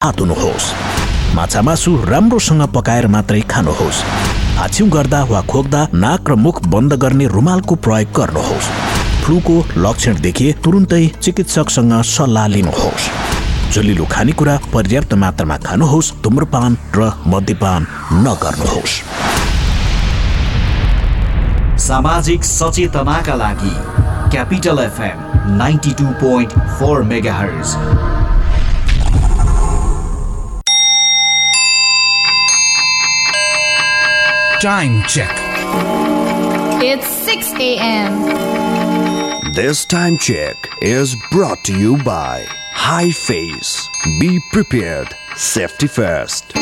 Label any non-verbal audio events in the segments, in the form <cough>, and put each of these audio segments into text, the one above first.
हात धुनुहोस् माछा मासु राम्रोसँग पकाएर मात्रै खानुहोस्। हाछ्यौँ गर्दा वा खोक्दा नाक र मुख बन्द गर्ने रुमालको प्रयोग गर्नुहोस्। फ्लूको लक्षण देखिए तुरुन्तै चिकित्सकसँग सल्लाह लिनुहोस्। जुलिलो खानेकुरा पर्याप्त मात्रामा खानुहोस् धुम्रपान र मद्यपान नगर्नुहोस्। सामाजिक सचेतनाका लागि capital FM ninety two point four mega Time check. It's 6 a.m. This time check is brought to you by High Face. Be prepared. Safety first.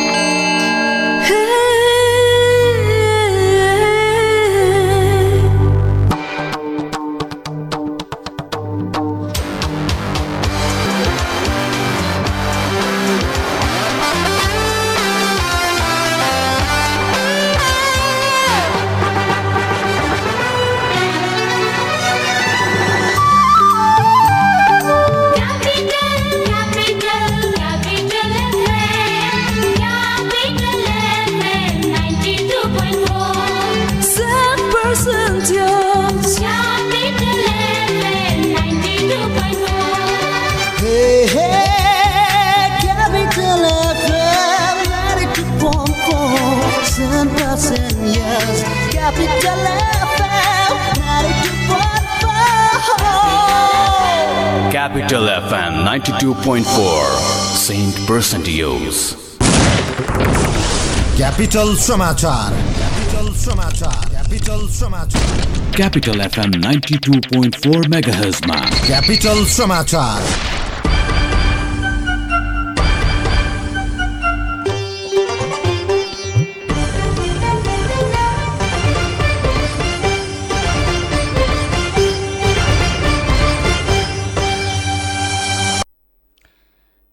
92.4. Saint Percentios. Capital समाचार क्यापिटल समाचार क्यापिटल समाचार Capital FM 92.4 MHz मा capital समाचार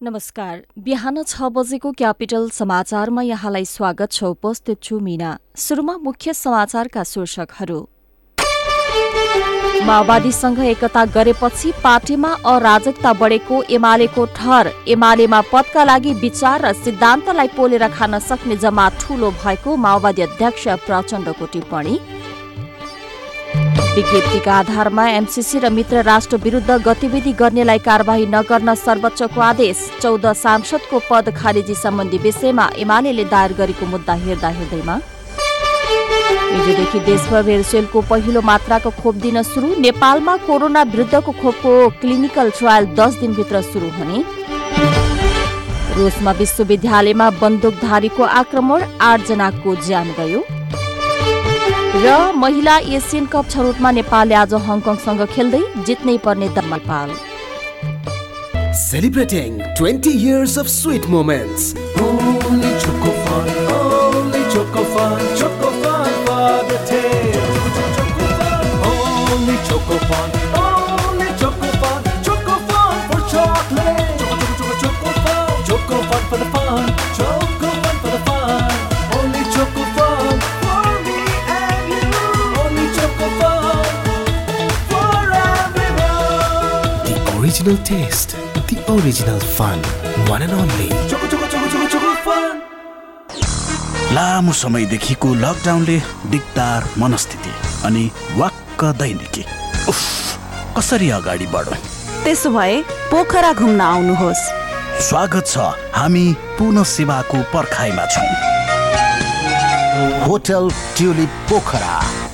नमस्कार। बिहान छ बजेको capital समाचारमा यहाँलाई स्वागत छ। उपस्थित छु मीना। सुरुमा मुख्य समाचारका शीर्षकहरू। माओवादीसँग एकता गरेपछि पार्टीमा अराजकता बढेको एमालेको ठहर। एमालेमा पदका लागि विचार र सिद्धान्तलाई पोलेर खान सक्ने जमात ठूलो भएको माओवादी अध्यक्ष प्रचण्डको टिप्पणी। विज्ञप्तिका आधारमा एमसीसी र मित्र राष्ट्र विरुद्ध गतिविधि गर्नेलाई कारवाही नगर्न सर्वोच्चको आदेश। चौध सांसदको पद खारेजी सम्बन्धी विषयमा एमाले दायर गरेको मुद्दा हेर्दा हेर्दैमा। हिजोदेखि देशभर भेरसेलको पहिलो मात्राको खोप दिन सुरु। नेपालमा कोरोना विरुद्धको खोपको क्लिनिकल ट्रायल दस दिनभित्र सुरु हुने। रुसमा विश्वविद्यालयमा बन्दुकधारीको आक्रमण आठजनाको ज्यान गयो। र महिला एसियन कप छनौटमा नेपालले आज हङकङसँग खेल्दै जित्नै पर्ने दम Nepal Celebrating 20 years of sweet moments. Only Choco Fun, only Choco Fun original taste, the original fun, one and only. लामो समयदेखिको लकडाउनले दिगदार मनस्थिति अनि वाक्क दैनिकी। उफ कसरी अगाडि बढौँ? त्यसो भए पोखरा घुम्न आउनुहोस्। स्वागत छ हामी पुनः सेवाको पर्खाइमा छौँ। Hotel tulip Pokhara.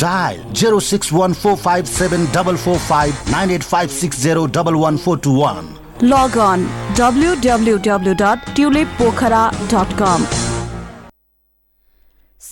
Dial zero six one four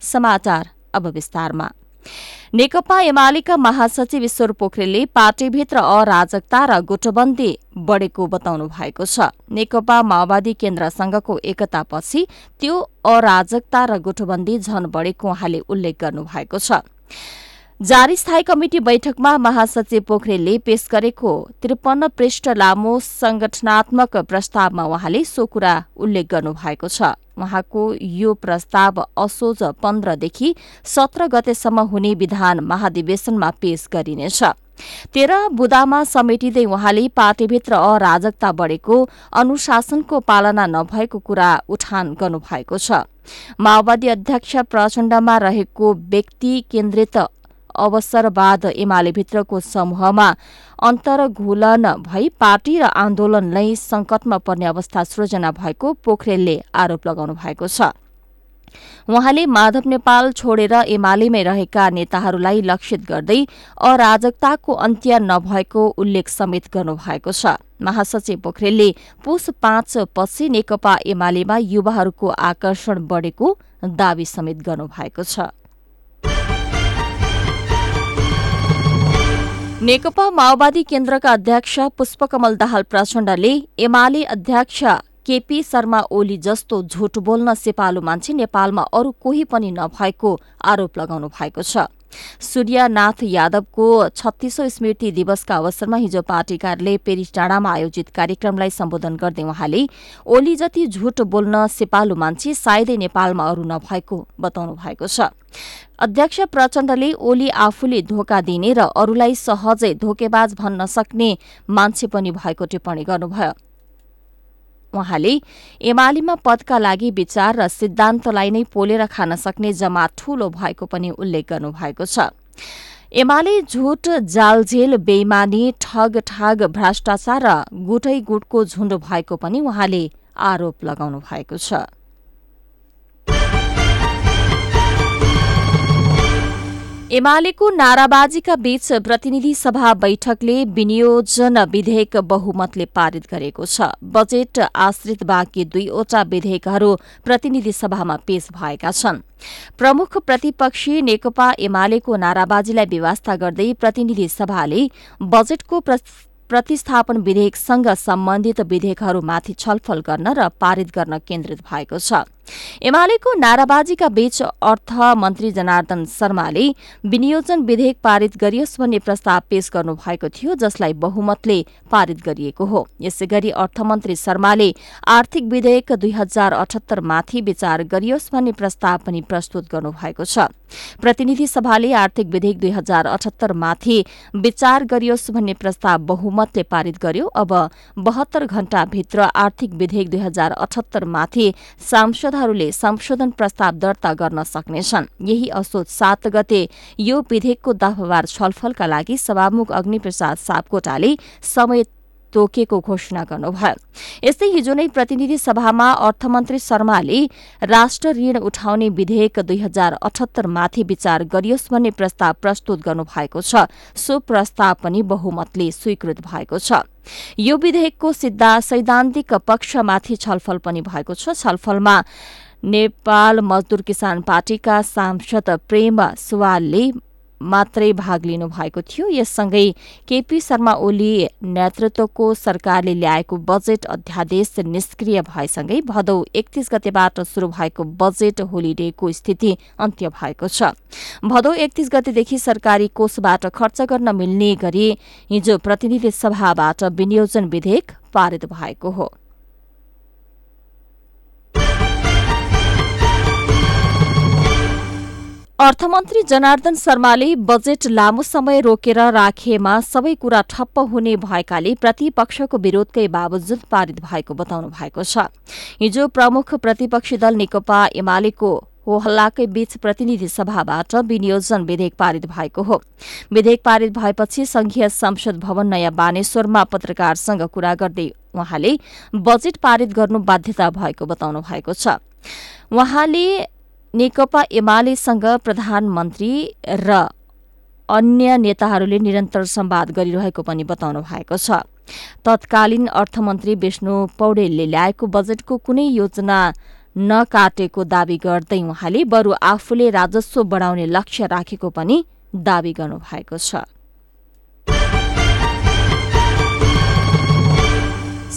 समाचार अब विस्तारमा। नेकपा एमालेका महासचिव ईश्वर पोखरेलले पार्टीभित्र अराजकता र गुटबन्दी बढ़ेको बताउनु भएको छ। नेकपा माओवादी केन्द्रसँगको एकतापछि त्यो अराजकता र गुटबन्दी झन बढ़ेको उहाँले उल्लेख गर्नु भएको छ। जारी स्थायी कमिटी बैठकमा महासचिव पोखरेलले पेश गरेको त्रिपन्न पृष्ठ लामो संगठनात्मक प्रस्तावमा उहाँले सो कुरा उल्लेख गर्नु भएको छ। उहाँको यो प्रस्ताव असोज पन्ध्रदेखि सत्र गतेसम्म हुने विधान महाधिवेशनमा पेश गरिनेछ। तेह्र बुदामा समेटिँदै उहाँले पार्टीभित्र अराजकता बढ़ेको अनुशासनको पालना नभएको कुरा उठान गर्नुभएको छ। माओवादी अध्यक्ष प्रचण्डमा रहेको व्यक्ति केन्द्रित अवसरवाद एमालेभित्रको समूहमा अन्तर्घुलन भई पार्टी र आन्दोलनलाई संकटमा पर्ने अवस्था सृजना भएको पोखरेलले आरोप लगाउनु भएको छ। उहाँले माधव नेपाल छोडेर एमालेमै रहेका नेताहरूलाई लक्षित गर्दै अराजकताको अन्त्य नभएको उल्लेख समेत गर्नुभएको छ। महासचिव पोखरेलले पुष पाँच पछि नेकपा एमालेमा युवाहरूको आकर्षण बढ़ेको दावी समेत गर्नुभएको छ। नेकपा माओवादी केन्द्रका अध्यक्ष पुष्पकमल दाहाल प्रचण्डले एमाले अध्यक्ष केपी शर्मा ओली जस्तो झुट बोल्न सिपालु मान्छे नेपालमा अरू कोही पनि नभएको आरोप लगाउनु भएको छ। सूर्यनाथ यादवको छत्तीसौं स्मृति दिवसका अवसरमा हिजो पार्टी कार्यालय पेरिस डाँडामा आयोजित कार्यक्रमलाई सम्बोधन गर्दै उहाँले ओली जति झुट बोल्न सिपालु मान्छे सायदै नेपालमा अरू नभएको बताउनु भएको छ। अध्यक्ष प्रचण्डले ओली आफूले धोका दिने र अरूलाई सहजै धोकेबाज भन्न सक्ने मान्छे पनि भएको टिप्पणी गर्नुभयो। उहाँले एमालेमा पदका लागि विचार र सिद्धान्तलाई नै पोलेर खान सक्ने जमात ठूलो भएको पनि उल्लेख गर्नुभएको छ। एमाले झुट जालझेल बेइमानी ठग ठाग भ्रष्टाचार र गुटै गुटको झुण्ड भएको पनि उहाँले आरोप लगाउनु भएको छ। एमालेको नाराबाजीका बीच प्रतिनिधि सभा बैठकले विनियोजन विधेयक बहुमतले पारित गरेको छ। बजेट आश्रित बाँकी दुईवटा विधेयकहरू प्रतिनिधि सभामा पेश भएका छन्। प्रमुख प्रतिपक्षी नेकपा एमालेको नाराबाजीलाई व्यवस्था गर्दै प्रतिनिधि सभाले बजेटको प्रतिस्थापन विधेयकसँग सम्बन्धित विधेयकहरूमाथि छलफल गर्न र पारित गर्न केन्द्रित भएको छ। एमालेको नाराबाजीका बीच अर्थ मन्त्री जनार्दन शर्माले विनियोजन विधेयक पारित गरियोस् भन्ने प्रस्ताव पेश गर्नु भएको थियो जसलाई बहुमतले पारित गरिएको हो। यसै गरी अर्थमन्त्री शर्माले आर्थिक विधेयक दुई हजार अठहत्तर माथि विचार गरियोस् भन्ने प्रस्ताव पनि प्रस्तुत गर्नु भएको छ। प्रतिनिधि सभाले आर्थिक विधेयक दुई हजार अठहत्तर माथि विचार गरियोस् भन्ने प्रस्ताव बहुमतले पारित गर्यो। अब बहत्तर घण्टाभित्र आर्थिक विधेयक दुई हजार अठहत्तर माथि सांसदहरूले संशोधन प्रस्ताव दर्ता गर्न सक्नेछन्। यही असोज सात गते यो विधेयकको दफावार छलफलका लागि सभामुख अग्निप्रसाद सापकोटाले समय तोकेको घोषणा गर्नुभयो। यस्तै हिजो नै प्रतिनिधि सभामा अर्थमन्त्री शर्माले राष्ट्र ऋण उठाउने विधेयक दुई हजार अठहत्तरमाथि विचार गरियोस् भन्ने प्रस्ताव प्रस्तुत गर्नुभएको छ। सो प्रस्ताव पनि बहुमतले स्वीकृत भएको छ। यो विधेयकको सिद्धा सैद्धान्तिक पक्षमाथि छलफल पनि भएको छ। छलफलमा नेपाल मजदूर किसान पार्टीका सांसद प्रेम सुवालले मात्रै भाग लिनु भएको थियो। यससँगै केपी शर्मा ओली नेतृत्वको सरकारले ल्याएको बजेट अध्यादेश निष्क्रिय भएसँगै भदौ एकतीस गतेबाट शुरू भएको बजेट होलिडेको स्थिति अन्त्य भएको छ। भदौ एकतीस गतेदेखि सरकारी कोषबाट खर्च गर्न मिल्ने गरी हिजो प्रतिनिधि सभाबाट विनियोजन विधेयक पारित भएको हो। अर्थमन्त्री जनार्दन शर्माले बजेट लामो समय रोकेर राखेमा सबै कुरा ठप्प हुने भएकाले प्रतिपक्षको विरोधकै बावजुद पारित भएको बताउनु भएको छ। हिजो प्रमुख प्रतिपक्षी दल नेकपा एमालेको हो हल्लाकै बीच प्रतिनिधि सभाबाट विनियोजन विधेयक पारित भएको हो। विधेयक पारित भएपछि संघीय संसद भवन नयाँ बानेश्वरमा पत्रकारसँग कुरा गर्दै उहाँले बजेट पारित गर्नु बाध्यता भएको बताउनु भएको छ। उहाँले नेकपा एमालेसँग प्रधानमन्त्री र अन्य नेताहरूले निरन्तर सम्वाद गरिरहेको पनि बताउनु भएको छ। तत्कालीन अर्थमन्त्री विष्णु पौडेलले ल्याएको बजेटको कुनै योजना नकाटेको दावी गर्दै उहाँले बरु आफूले राजस्व बढाउने लक्ष्य राखेको पनि दावी गर्नुभएको छ।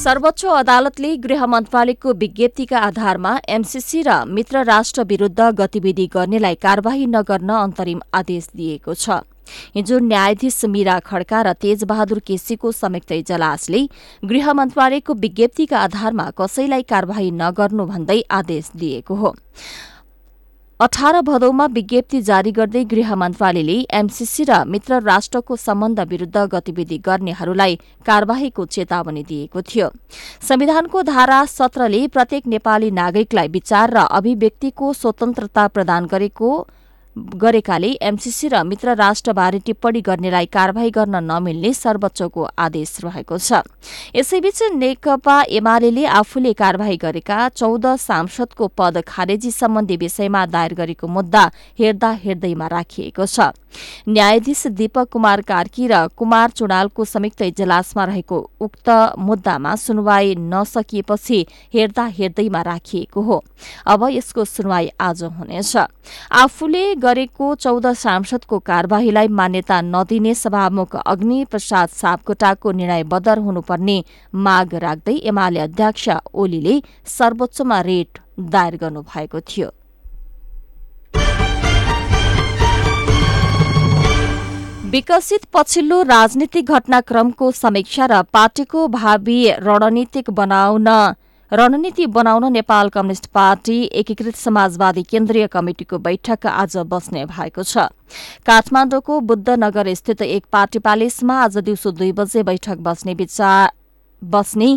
सर्वोच्च अदालतले गृह मन्त्रालयको विज्ञप्तिका आधारमा एमसीसी र मित्र राष्ट्र विरूद्ध गतिविधि गर्नेलाई कार्यवाही नगर्न अन्तरिम आदेश दिएको छ। हिजो न्यायाधीश मीरा खड्का र तेजबहादुर केसीको संयुक्त इजलासले गृह मन्त्रालयको विज्ञप्तिका आधारमा कसैलाई कार्यवाही नगर्नु भन्दै आदेश दिएको हो। अठार भदौमा विज्ञप्ति जारी गर्दै गृह मन्त्रालयले एमसीसी र मित्र राष्ट्रको सम्बन्ध विरूद्ध गतिविधि गर्नेहरूलाई कार्यवाहीको चेतावनी दिएको थियो। संविधानको धारा सत्रले प्रत्येक नेपाली नागरिकलाई विचार र अभिव्यक्तिको स्वतन्त्रता प्रदान गरेको गरेकाले एमसीसी र मित्र राष्ट्रबारे टिप्पणी गर्नेलाई कार्यवाही गर्न नमिल्ने सर्वोच्चको आदेश रहेको छ। यसैबीच नेकपा एमाले आफूले कार्यवाही गरेका चौध सांसदको पद खारेजी सम्बन्धी विषयमा दायर गरेको मुद्दा हेर्दा हेर्दैमा राखिएको छ। न्यायाधीश दीपक कुमार कार्की र कुमार चुडालको संयुक्त इजलासमा रहेको उक्त मुद्दामा सुनवाई नसकिएपछि हेर्दा हेर्दैमा राखिएको हो। अब यसको सुनवाई आज हुनेछ। आफूले गरेको चौध सांसदको कार्यवाहीलाई मान्यता नदिने सभामुख अग्नि प्रसाद सापकोटाको निर्णय बदर हुनुपर्ने माग राख्दै एमाले अध्यक्ष ओलीले सर्वोच्चमा रेट दायर गर्नुभएको थियो। विकसित पछिल्लो राजनीतिक घटनाक्रमको समीक्षा र पार्टीको भावी रणनीतिक बनाउन रणनीति बनाउन नेपाल कम्युनिष्ट पार्टी एकीकृत समाजवादी केन्द्रीय कमिटिको बैठक आज बस्ने भएको छ। काठमाडौँको बुद्धनगर स्थित एक पार्टी प्यालेसमा आज दिउँसो दुई बजे बैठक बस्ने विचार बस्ने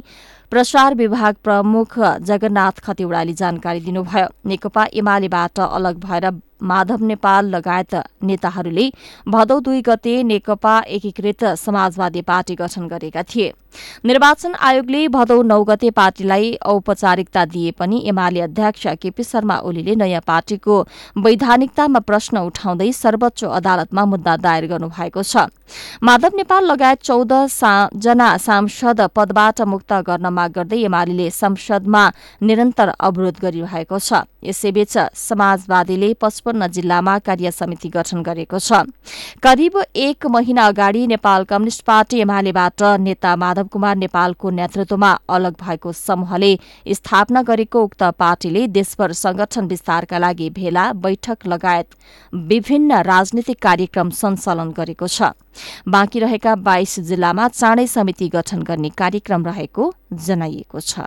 प्रसार विभाग प्रमुख जगन्नाथ खतिवड़ाले जानकारी दिनुभयो। नेकपा एमालेबाट अलग भएर माधव नेपाल लगायत नेताहरूले भदौ दुई गते नेकपा एकीकृत समाजवादी पार्टी गठन गरेका थिए। निर्वाचन आयोगले भदौ नौ गते पार्टीलाई औपचारिकता दिए पनि एमाले अध्यक्ष केपी शर्मा ओलीले नयाँ पार्टीको वैधानिकतामा प्रश्न उठाउँदै सर्वोच्च अदालतमा मुद्दा दायर गर्नुभएको छ। माधव नेपाल लगायत चौध जना सांसद पदबाट मुक्त गर्न माग गर्दै एमाले संसदमा निरन्तर अवरोध गरिरहेको छ। यसैबीच समाजवादीले पचपन्न जिल्लामा कार्य समिति गठन गरेको छ। करिब एक महिना अगाडि नेपाल कम्युनिष्ट पार्टी एमालेबाट नेता माधव कुमार नेपालको नेतृत्वमा अलग भएको समूहले स्थापना गरेको उक्त पार्टीले देशभर संगठन विस्तारका लागि भेला बैठक लगायत विभिन्न राजनीतिक कार्यक्रम सञ्चालन गरेको छ। बाँकी रहेका बाइस जिल्लामा चाँडै समिति गठन गर्ने कार्यक्रम रहेको जनाइएको छ।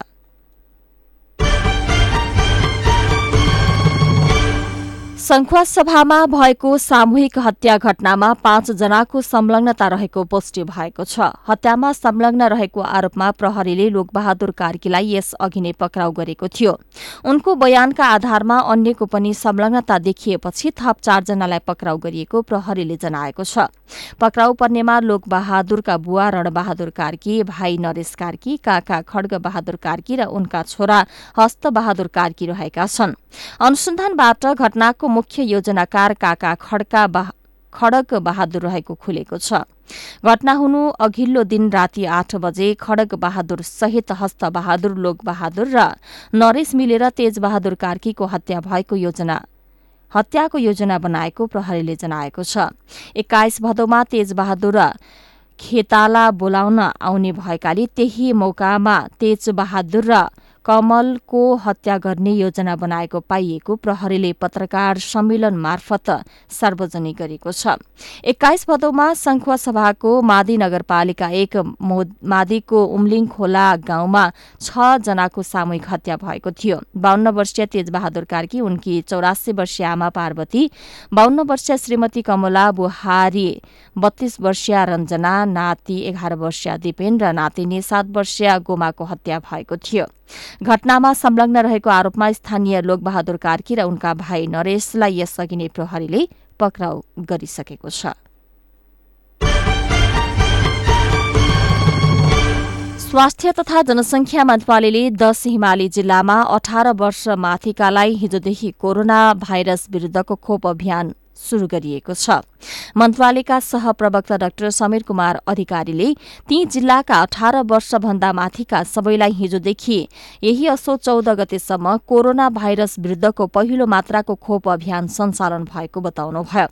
संखुवा सभामा भएको सामूहिक हत्या घटनामा पाँच जनाको संलग्नता रहेको पुष्टि भएको छ। हत्यामा संलग्न रहेको आरोपमा प्रहरीले लोकबहादुर कार्कीलाई यस अघि नै पक्राउ गरेको थियो। उनको बयानका आधारमा अन्यको पनि संलग्नता देखिएपछि थप चारजनालाई पक्राउ गरिएको प्रहरीले जनाएको छ। पक्राउ पर्नेमा लोकबहादुरका बुवा रणबहादुर कार्की भाइ नरेश कार्की काका खड्ग बहादुर कार्की र उनका छोरा हस्त बहादुर कार्की रहेका छन्। अनुसन्धानबाट घटनाको मुख्य योजनाकार काका खड्का बहा- खड्ग बहादुर रहेको खुलेको छ। घटना हुनु अघिल्लो दिन राति आठ बजे खड्ग बहादुर सहित हस्त बहादुर लोक बहादुर र नरेश मिलेर तेज बहादुर कार्कीको हत्या भएको योजना हत्याको योजना बनाएको प्रहरीले जनाएको छ। एक्काइस भदौमा तेज बहादुर खेताला बोलाउन आउने भएकाले त्यही मौकामा तेज बहादुर र कमलको हत्या गर्ने योजना बनाएको पाइएको प्रहरीले पत्रकार सम्मेलन मार्फत सार्वजनिक गरेको छ। एक्काइस भदौमा संखुवा सभाको मादी नगरपालिका एक मादीको उम्लिङ खोला गाउँमा छ जनाको सामूहिक हत्या भएको थियो। बाहन्न वर्षीय तेजबहादुर कार्की उनकी चौरासी वर्षीय आमा पार्वती बाहन्न वर्षीय श्रीमती कमला बुहारी बत्तीस वर्षीय रञ्जना नाति एघार वर्षीय दिपेन र नातिनी सात वर्षीय गोमाको हत्या भएको थियो। घटनामा संलग्न रहेको आरोपमा स्थानीय लोकबहादुर कार्की र उनका भाइ नरेशलाई यसअघि नै प्रहरीले पक्राउ गरिसकेको छ। स्वास्थ्य तथा जनसंख्या मन्त्रालयले दश हिमाली जिल्लामा अठार वर्ष माथिकालाई हिजोदेखि कोरोना भाइरस विरूद्धको खोप अभियान शुरू गरिएको छ। मन्त्रालयका सहप्रवक्ता डाक्टर समीर कुमार अधिकारीले ती जिल्लाका अठार वर्षभन्दा माथिका सबैलाई हिजोदेखि यही असो चौध गतेसम्म कोरोना भाइरस विरूद्धको पहिलो मात्राको खोप अभियान सञ्चालन भएको बताउनुभयो।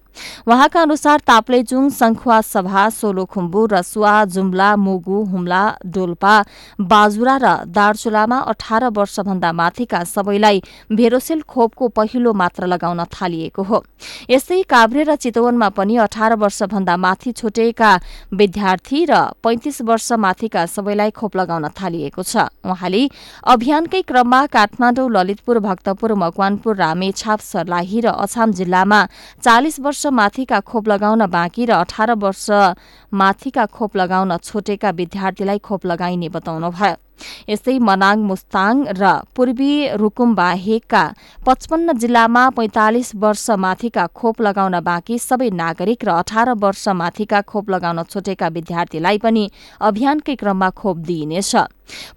उहाँका अनुसार ताप्लेजुङ सङ्खुवा सभा सोलोखुम्बु रसुवा जुम्ला मुगु हुम्ला डोल्पा बाजुरा र दार्चुलामा अठार वर्षभन्दा माथिका सबैलाई भेरोसेल खोपको पहिलो मात्रा लगाउन थालिएको हो। यस्तै काभ्रे र चितवनमा पनि अठार वर्षभन्दा माथि छुटेका विद्यार्थी र पैंतिस वर्ष माथिका सबैलाई खोप लगाउन थालिएको छ। उहाँले अभियानकै क्रममा काठमाडौँ ललितपुर भक्तपुर मकवानपुर रामेछाप सर्लाही र अछाम जिल्लामा चालिस वर्ष माथिका खोप लगाउन बाँकी र अठार वर्ष माथिका खोप लगाउन छुटेका विद्यार्थीलाई खोप लगाइने बताउनुभयो यस्तै मनाङ मुस्ताङ र पूर्वी रुकुम बाहेकका पचपन्न जिल्लामा पैंतालिस वर्ष माथिका खोप लगाउन बाँकी सबै नागरिक र अठार वर्ष माथिका खोप लगाउन छुटेका विद्यार्थीलाई पनि अभियानकै क्रममा खोप दिइनेछ।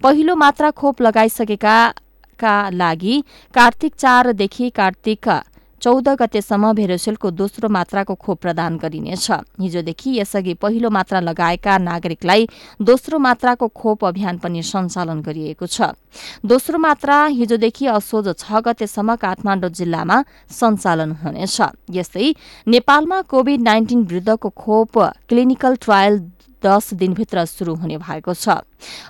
पहिलो मात्रा खोप लगाइसकेका का लागि कार्तिक चारदेखि कार्तिक चौध गतेसम्म भेरोसेलको दोस्रो मात्राको खोप प्रदान गरिनेछ। हिजोदेखि यसअघि पहिलो मात्रा लगाएका नागरिकलाई दोस्रो मात्राको खोप अभियान पनि सञ्चालन गरिएको छ। दोस्रो मात्रा हिजोदेखि असोज छ गतेसम्म काठमाडौँ जिल्लामा सञ्चालन हुनेछ। यस्तै नेपालमा कोविड नाइन्टिन विरूद्धको खोप क्लिनिकल ट्रायल दस दिनभित्र शुरू हुने भएको छ।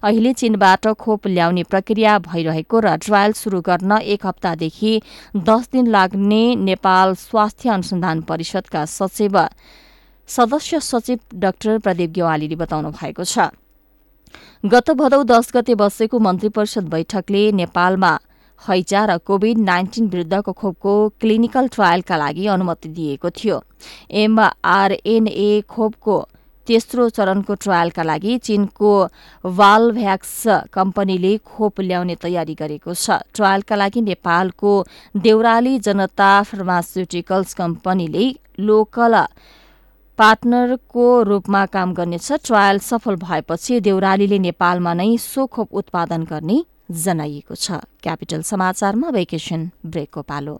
अहिले चीनबाट खोप ल्याउने प्रक्रिया भइरहेको र ट्रायल शुरू गर्न एक हप्तादेखि दस दिन लाग्ने नेपाल स्वास्थ्य अनुसन्धान परिषदका सचिव सदस्य सचिव डाक्टर प्रदीप गेवालीले बताउनु भएको छ। गत भदौ दस गते बसेको मन्त्री परिषद बैठकले नेपालमा हैजा र कोविड नाइन्टिन विरूद्धको खोपको क्लिनिकल ट्रायलका लागि अनुमति दिएको थियो। एमआरएनए खोपको तेस्रो चरणको ट्रायलका लागि चीनको वालभ्याक्स कम्पनीले खोप ल्याउने तयारी गरेको छ। ट्रायलका लागि नेपालको देउराली जनता फार्मास्युटिकल्स कम्पनीले लोकल पार्टनरको रूपमा काम गर्नेछ। ट्रायल सफल भएपछि देउरालीले नेपालमा नै सो खोप उत्पादन गर्ने जनाइएको छ। क्यापिटल समाचारमा भेकेसन ब्रेकको पालो।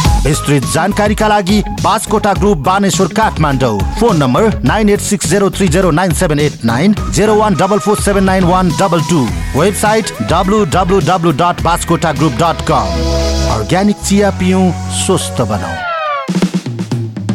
विस्तृत जानकारीका लागि Baskota group Baneshwar Kathmandu. Phone number nine eight six zero three zero nine seven eight nine zero one double four seven nine one double two. Website W W W dot Baskota group dot com. Organic चिया पिउँ स्वस्थ बनाऊ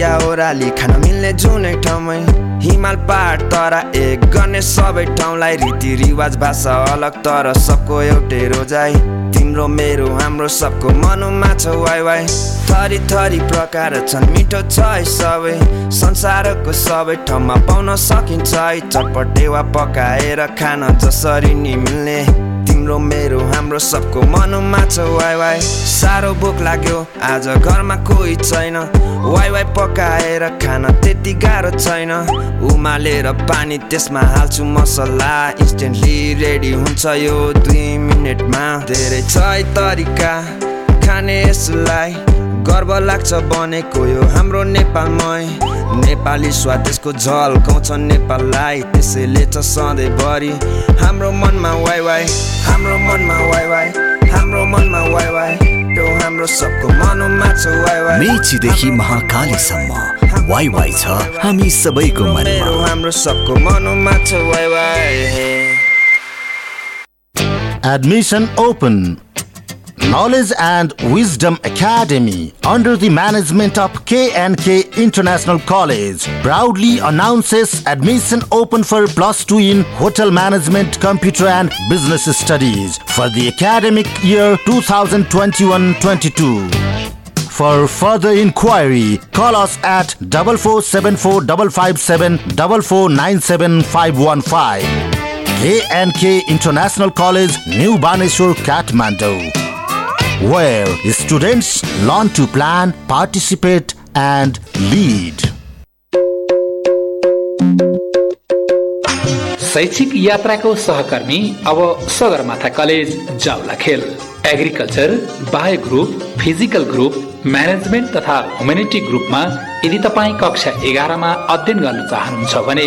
या ओह्राली खान मिल्ने जुनै ठाउँमै। हिमाल पहाड तर एक गर्ने सबै ठाउँलाई रीतिरिवाज भाषा अलग तर सबको एउटै रोजाइ। तिम्रो मेरो हाम्रो सबको मनमा छ वाइ वाइ। थरी थरी प्रकार छन् मिठो छ है सबै। संसारको सबै ठाउँमा पाउन सकिन्छ है चटपटे वा पकाएर खान जसरी नि मिल्ने। तिम्रो मेरो हाम्रो सबको मनमा छ वाइ वाइ। साह्रो भोक लाग्यो आज घरमा कोही छैन। वाइ वाइ पकाएर खान त्यति गाह्रो छैन। उमालेर पानी त्यसमा हाल्छु मसला इन्स्टेन्टली रेडी हुन्छ यो दुई मिनटमा। धेरै छ तरिका खाने यसलाई गर्व लाग्छ बनेको यो हाम्रो नेपालमै। नेपाली स्वाद त्यसको झल गाउँछ नेपाललाई त्यसैले छ सधैँभरि हाम्रो मनमा वाइ वाइ हाम्रो मनमा वाइ वाइ हाम्रो मनमा वाइ वाइ हाम्रो सबको मनमा छ वाइ वाइ। मेचीदेखि महाकालीसम्म वाइ वाइ छ हामी सबैको मनमा। हाम्रो सबको मनमा छ Wai Wai. Admission open. Knowledge and Wisdom Academy under the management of K&K International College proudly announces admission open for plus 2 in Hotel Management, Computer and Business Studies for the academic year 2021-22. For further inquiry, call us at 4474557515 K&K International College, New Baneswar, Kathmandu, where students learn to plan, participate, and lead. शैक्षिक यात्राको सहकर्मी अब Sagarmatha college Jawalakhel agriculture bio group physical group management तथा humanity ग्रुपमा यदि तपाईँ कक्षा एघारमा अध्ययन गर्न चाहनुहुन्छ भने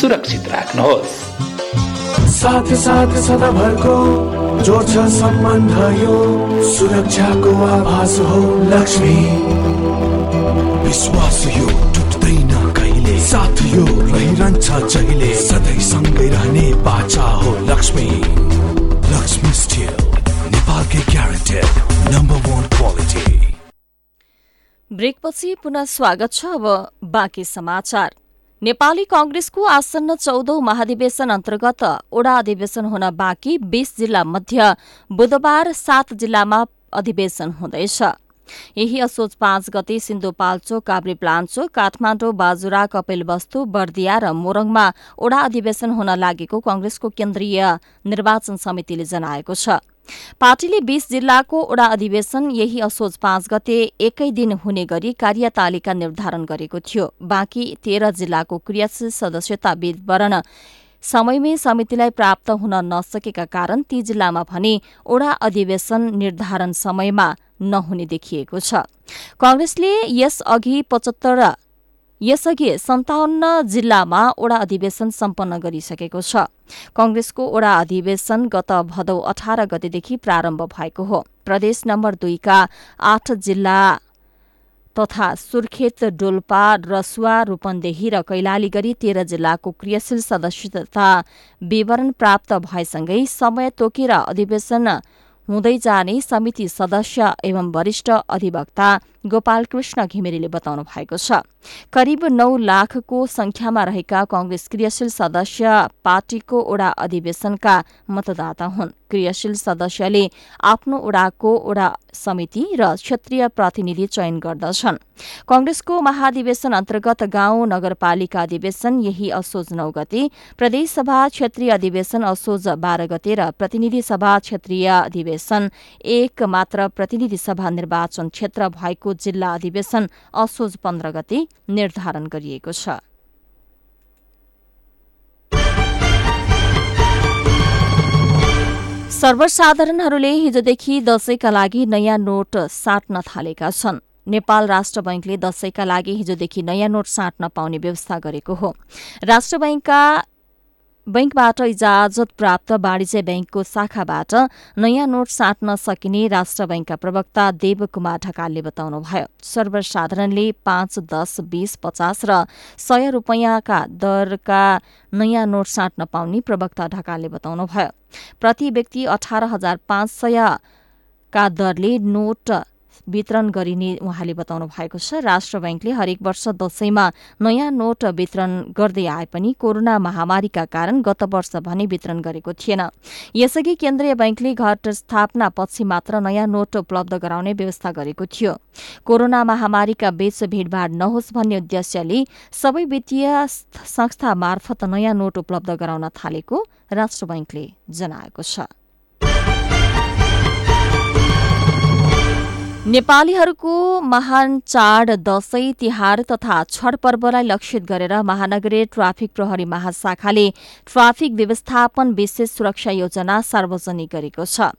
सुरक्षित राख्नुहोस्। साथ साथ सदाभरको जोड्छ सम्बन्ध यो सुरक्षाको आभास हो लक्ष्मी। विश्वास यो टुट्दैन कहिले? साथ यो रहिरहन्छ जहिले? सधैँ सँगै रहने बाचा हो लक्ष्मी। लक्ष्मी स्टिल नेपालकै ग्यारेन्टेड नम्बर वान क्वालिटी ब्रेकपछि पुनः स्वागत छ अब बाँकी समाचार। नेपाली कंग्रेसको आसन्न चौधौं महाधिवेशन अन्तर्गत ओडा अधिवेशन हुन बाँकी बीस जिल्ला मध्य बुधबार सात जिल्लामा अधिवेशन हुँदैछ। यही असोज पाँच गते सिन्धुपाल्चोक काभ्रे प्लान्चोक काठमाडौँ बाजुरा कपिलवस्तु बर्दिया र मोरङमा ओडा अधिवेशन हुन लागेको कंग्रेसको केन्द्रीय निर्वाचन समितिले जनाएको छ। पार्टीले बीस जिल्लाको ओडा अधिवेशन यही असोज पाँच गते एकै दिन हुने गरी कार्यतालिका निर्धारण गरेको थियो। बाँकी तेह्र जिल्लाको क्रियाशील सदस्यता विवरण समयमै समितिलाई प्राप्त हुन नसकेका कारण ती जिल्लामा भने ओडा अधिवेशन निर्धारण समयमा नहुने देखिएको छ। कंग्रेसले यसअघि पचहत्तर यसअघि सन्ताउन्न जिल्लामा ओडा अधिवेशन सम्पन्न गरिसकेको छ। कंग्रेसको ओडा अधिवेशन गत भदौ अठार गतेदेखि प्रारम्भ भएको हो। प्रदेश नम्बर दुईका आठ जिल्ला तथा सुर्खेत डोल्पा रसुवा रूपन्देही र कैलाली गरी तेह्र जिल्लाको क्रियाशील सदस्यता विवरण प्राप्त भएसँगै समय तोकेर अधिवेशन हुँदै जाने समिति सदस्य एवं वरिष्ठ अधिवक्ता गोपाल कृष्ण घिमिरेले बताउनु भएको छ। करिब नौ लाखको संख्यामा रहेका कंग्रेस क्रियाशील सदस्य पार्टीको ओडा अधिवेशनका मतदाता हुन्। क्रियाशील सदस्यले आफ्नो ओडाको ओडा समिति र क्षेत्रीय प्रतिनिधि चयन गर्दछन्। कंग्रेसको महाधिवेशन अन्तर्गत गाउँ नगरपालिका अधिवेशन यही असोज नौ गते प्रदेशसभा क्षेत्रीय अधिवेशन असोज बाह्र गते र प्रतिनिधि सभा क्षेत्रीय अधिवेशन एक मात्र प्रतिनिधि सभा निर्वाचन क्षेत्र भएको जिल्ला अधिवेशन असोज पन्ध्र गते निर्धारण गरिएको छ। सर्वसाधारणहरूले हिजोदेखि दशैंका लागि नयाँ नोट साट्न थालेका छन्। नेपाल राष्ट्र बैंकले दशैंका लागि हिजोदेखि नयाँ नोट साट्न पाउने व्यवस्था गरेको हो। राष्ट्र बैंकका बैंकबाट इजाजत प्राप्त वाणिज्य बैंकको शाखाबाट नयाँ नोट साट्न सकिने राष्ट्र बैंकका प्रवक्ता देव कुमार ढकालले बताउनुभयो। सर्वसाधारणले पाँच दस बीस पचास र सय रूपियाँका दरका नयाँ नोट साट्न पाउने प्रवक्ता ढकालले बताउनुभयो। प्रति व्यक्ति अठार हजार पाँच सयका दरले नोट वितरण गरिने उहाँले बताउनु भएको छ। राष्ट्र बैंकले हरेक वर्ष दशैंमा नयाँ नोट वितरण गर्दै आए पनि कोरोना महामारीका कारण गत वर्ष भने वितरण गरेको थिएन। यसअघि केन्द्रीय बैंकले घट स्थापना पछि मात्र नयाँ नोट उपलब्ध गराउने व्यवस्था गरेको थियो। कोरोना महामारीका बीच भीड़भाड़ नहोस् भन्ने उद्देश्यले सबै वित्तीय संस्था मार्फत नयाँ नोट उपलब्ध गराउन थालेको राष्ट्र बैंकले जनाएको छ। नेपालीहरूको महान चाड दशैं तिहार तथा छठ पर्वलाई लक्षित गरेर महानगरीय ट्राफिक प्रहरी महाशाखाले ट्राफिक व्यवस्थापन विशेष सुरक्षा योजना सार्वजनिक गरेको छ।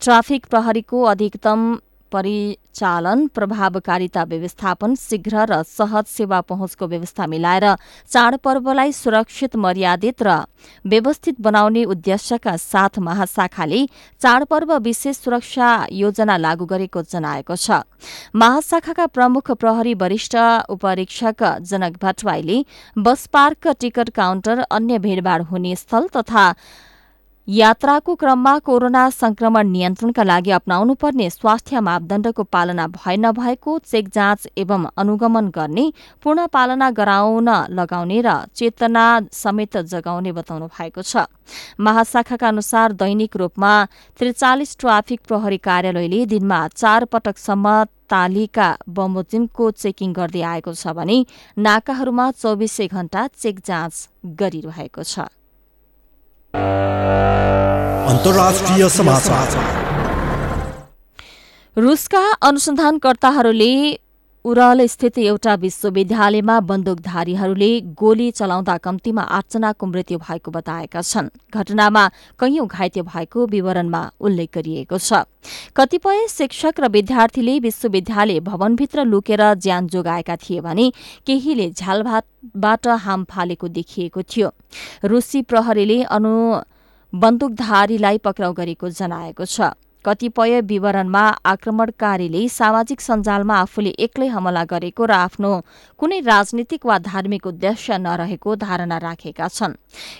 ट्राफिक प्रहरीको अधिकतम परिचालन प्रभावकारिता व्यवस्थापन शीघ्र र सहज सेवा पहुँचको व्यवस्था मिलाएर चाडपर्वलाई सुरक्षित मर्यादित र व्यवस्थित बनाउने उद्देश्यका साथ महाशाखाले चाडपर्व विशेष सुरक्षा योजना लागू गरेको जनाएको छ। महाशाखाका प्रमुख प्रहरी वरिष्ठ उपरीक्षक जनक भट्टराईले बस पार्क टिकट काउन्टर अन्य भीड़भाड़ हुने स्थल तथा यात्राको क्रममा कोरोना संक्रमण नियन्त्रणका लागि अप्नाउनुपर्ने स्वास्थ्य मापदण्डको पालना भए नभएको चेक जाँच एवं अनुगमन गर्ने पूर्ण पालना गराउन लगाउने र चेतना समेत जगाउने बताउनु भएको छ। महाशाखाका अनुसार दैनिक रूपमा त्रिचालिस ट्राफिक प्रहरी कार्यालयले दिनमा चार पटकसम्म तालिका बमोजिमको चेकिङ गर्दै आएको छ भने नाकाहरूमा चौबिसै घण्टा चेक जाँच गरिरहेको छ। अन्तर्राष्ट्रिय समाचार। रुसका अनुसन्धानकर्ताहरूले उरल स्थित एउटा विश्वविद्यालयमा बन्दुकधारीहरूले गोली चलाउँदा कम्तीमा आठजनाको मृत्यु भएको बताएका छन्। घटनामा कैयौं घाइते भएको विवरणमा उल्लेख गरिएको छ। कतिपय शिक्षक र विद्यार्थीले विश्वविद्यालय भवनभित्र लुकेर ज्यान जोगाएका थिए भने केहीले झ्यालभाटबाट हाम फालेको देखिएको थियो। रुसी प्रहरीले अनु बन्दुकधारीलाई पक्राउ गरेको जनाएको छ। कतिपय विवरणमा आक्रमणकारीले सामाजिक सञ्जालमा आफूले एक्लै हमला गरेको र आफ्नो कुनै राजनीतिक वा धार्मिक उद्देश्य नरहेको धारणा राखेका छन्।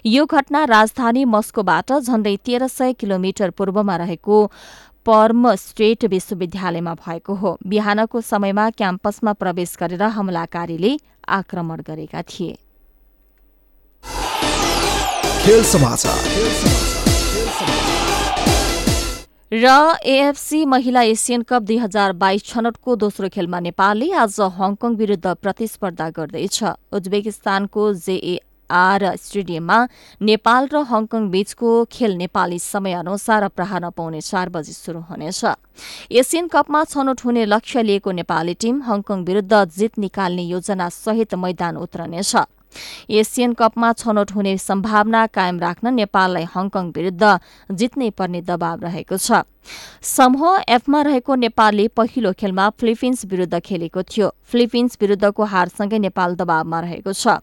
यो घटना राजधानी मस्कोबाट झण्डै तेह्र सय किलोमिटर पूर्वमा रहेको पर्म स्टेट विश्वविद्यालयमा भएको हो। बिहानको समयमा क्याम्पसमा प्रवेश गरेर हमलाकारीले आक्रमण गरेका थिए। खेल समाचार। र एएफसी महिला एसियन कप दुई हजार बाइस छनौटको दोस्रो खेलमा नेपालले आज हङकङ विरूद्ध प्रतिस्पर्धा गर्दैछ। उज्बेकिस्तानको जेएआर स्टेडियममा नेपाल र हङकङ बीचको खेल नेपाली समय अनुसार अपराह पाउने चार बजी शुरू हुनेछ। एसियन कपमा छनौट हुने लक्ष्य लिएको नेपाली टीम हङकङ विरूद्ध जित निकाल्ने योजना सहित मैदान उत्रनेछ। एसियन कपमा छनौट हुने सम्भावना कायम राख्न नेपाललाई हङकङ विरूद्ध जित्नै पर्ने दबाव रहेको छ। समूह एफमा रहेको नेपालले पहिलो खेलमा फिलिपिन्स विरूद्ध खेलेको थियो। फिलिपिन्स विरूद्धको हारसँगै नेपाल दबावमा रहेको छ।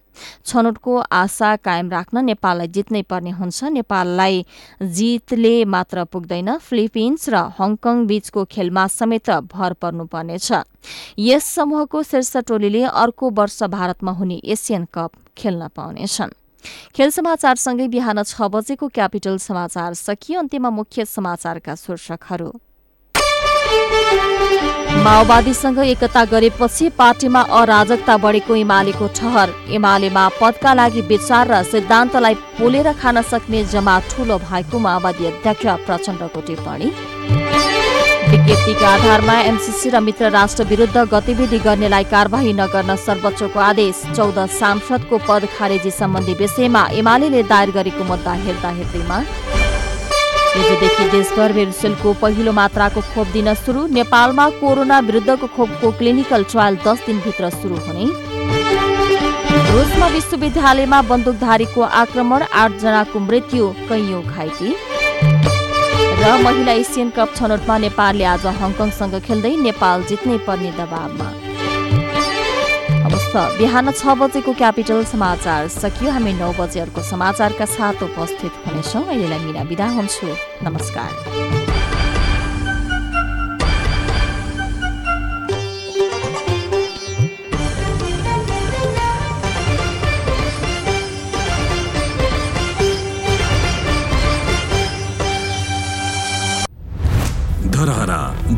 छनौटको आशा कायम राख्न नेपाललाई जित्नै पर्ने हुन्छ। नेपाललाई जितले मात्र पुग्दैन फिलिपिन्स र हङकङ बीचको खेलमा समेत भर पर्नुपर्नेछ। यस समूहको शीर्ष टोलीले अर्को वर्ष भारतमा हुने एसियन कप खेल्न पाउनेछन्। खेल समाचारसँगै बिहान छ बजेको क्यापिटल समाचार सकियो। अन्त्यमा मुख्य समाचारका शीर्षकहरू। माओवादीसँग एकता गरेपछि पार्टीमा अराजकता बढेको एमालेको ठहर। एमालेमा पदका लागि विचार र सिद्धान्तलाई पोलेर खान सक्ने जमा ठूलो भएको माओवादी अध्यक्ष प्रचण्डको टिप्पणी। विज्ञप्तिका आधारमा एमसीसी र मित्र राष्ट्र विरूद्ध गतिविधि गर्नेलाई कार्यवाही नगर्न सर्वोच्चको आदेश। चौध सांसदको पद खारेजी सम्बन्धी विषयमा एमाले दायर गरेको मुद्दा हेर्दा हेर्दैमा। हिजोदेखि देशभर भेरुसेलको पहिलो मात्राको खोप दिन सुरु। नेपालमा कोरोना विरुद्धको खोपको क्लिनिकल ट्रायल दस दिनभित्र सुरु हुने। रुसमा विश्वविद्यालयमा बन्दुकधारीको आक्रमण आठजनाको मृत्यु कैयौं घाइते। र महिला एसियन कप छनौटमा नेपालले आज हङकङसँग खेल्दै नेपाल जित्नै पर्ने दबावमा। बिहान छ बजेको क्यापिटल समाचार सकियो। हामी नौ बजे अर्को समाचारका साथ उपस्थित हुनेछौँ। अहिलेलाई मिना बिदा हुन्छु। नमस्कार।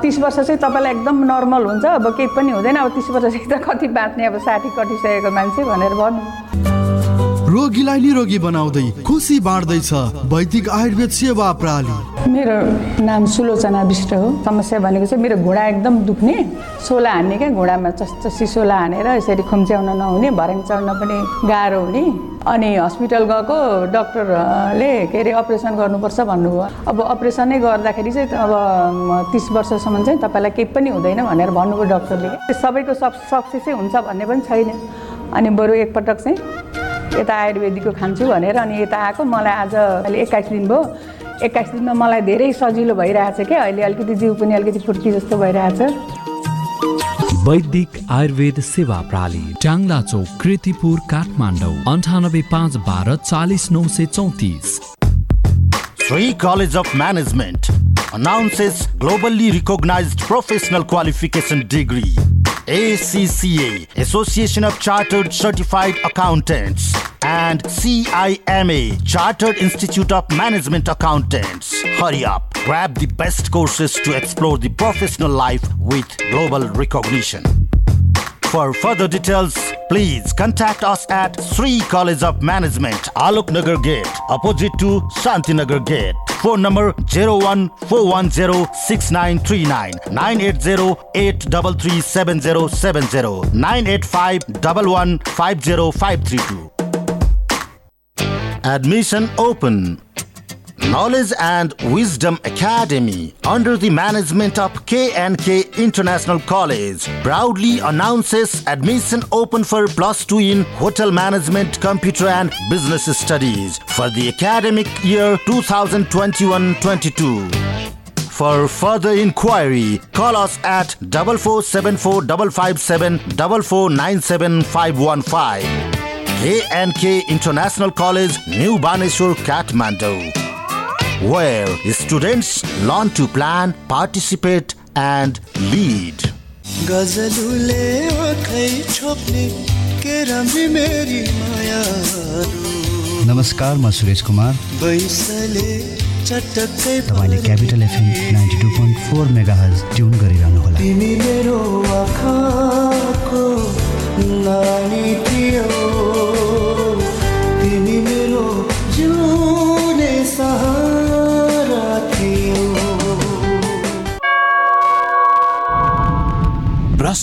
तिस वर्ष चाहिँ तपाईँलाई एकदम नर्मल हुन्छ। अब केही पनि हुँदैन। अब तिस वर्ष चाहिँ त कति बाँच्ने अब साठी कटिसकेको मान्छे भनेर भन्नु। रोगीलाई निरोगी बनाउँदै खुसी बाँड्दैछ वैदिक आयुर्वेद सेवा प्रणाली मेरो नाम सुलोचना विष्ट हो। समस्या भनेको चाहिँ मेरो घुँडा एकदम दुख्ने। सोला हान्ने क्या घुँडामा चस्चसी सोला हानेर यसरी खुम्च्याउन नहुने भर्याङ चढ्न पनि गाह्रो हुने। अनि हस्पिटल गएको डक्टरले के अरे अपरेसन गर्नुपर्छ भन्नुभयो। अब अपरेसनै गर्दाखेरि चाहिँ अब तिस वर्षसम्म चाहिँ तपाईँलाई केही पनि हुँदैन भनेर भन्नुभयो डक्टरले। सबैको सब सक्सेसै हुन्छ भन्ने पनि छैन। अनि बरु एकपटक चाहिँ यता आयुर्वेदिकको खान्छु भनेर अनि यता आएको। मलाई आज अहिले एक्काइस दिन भयो। एक्काइस दिनमा मलाई धेरै सजिलो भइरहेछ क्या अहिले अलिकति जिउ पनि अलिकति फुर्की जस्तो भइरहेछ। वैदिक आयुर्वेद सेवा प्रणाली ट्याङ्ला चौक कृतिपुर काठमाडौँ अन्ठानब्बे पाँच बाह्र चालिस नौ सय चौतिस। Of management announces globally Rick professional qualification degree ACCA, Association of Chartered Certified Accountants, and CIMA, Chartered Institute of Management Accountants. Hurry up, grab the best courses to explore the professional life with global recognition. For further details, please contact us at Sri College of Management, Alok Nagar Gate, opposite to Shantinagar Gate. Phone number 014106939 980 985 Admission open. Knowledge and Wisdom Academy, under the management of K&K International College, proudly announces admission open for plus 2 in Hotel Management, Computer and Business Studies for the academic year 2021-22. For further inquiry, call us at 4474 557 4497 515. International College, New Baneshwar, Kathmandu where students learn to plan, participate, and lead. गजलुले आँखै छोप्ने के राम्री मेरी माया नमस्कार म सुरेश कुमार। बैसले चटक्कै तपाईँले capital FM ninety two point four mega हज ट्युन गरिरहनु होला। तिमी मेरो आँखाको नानी थियो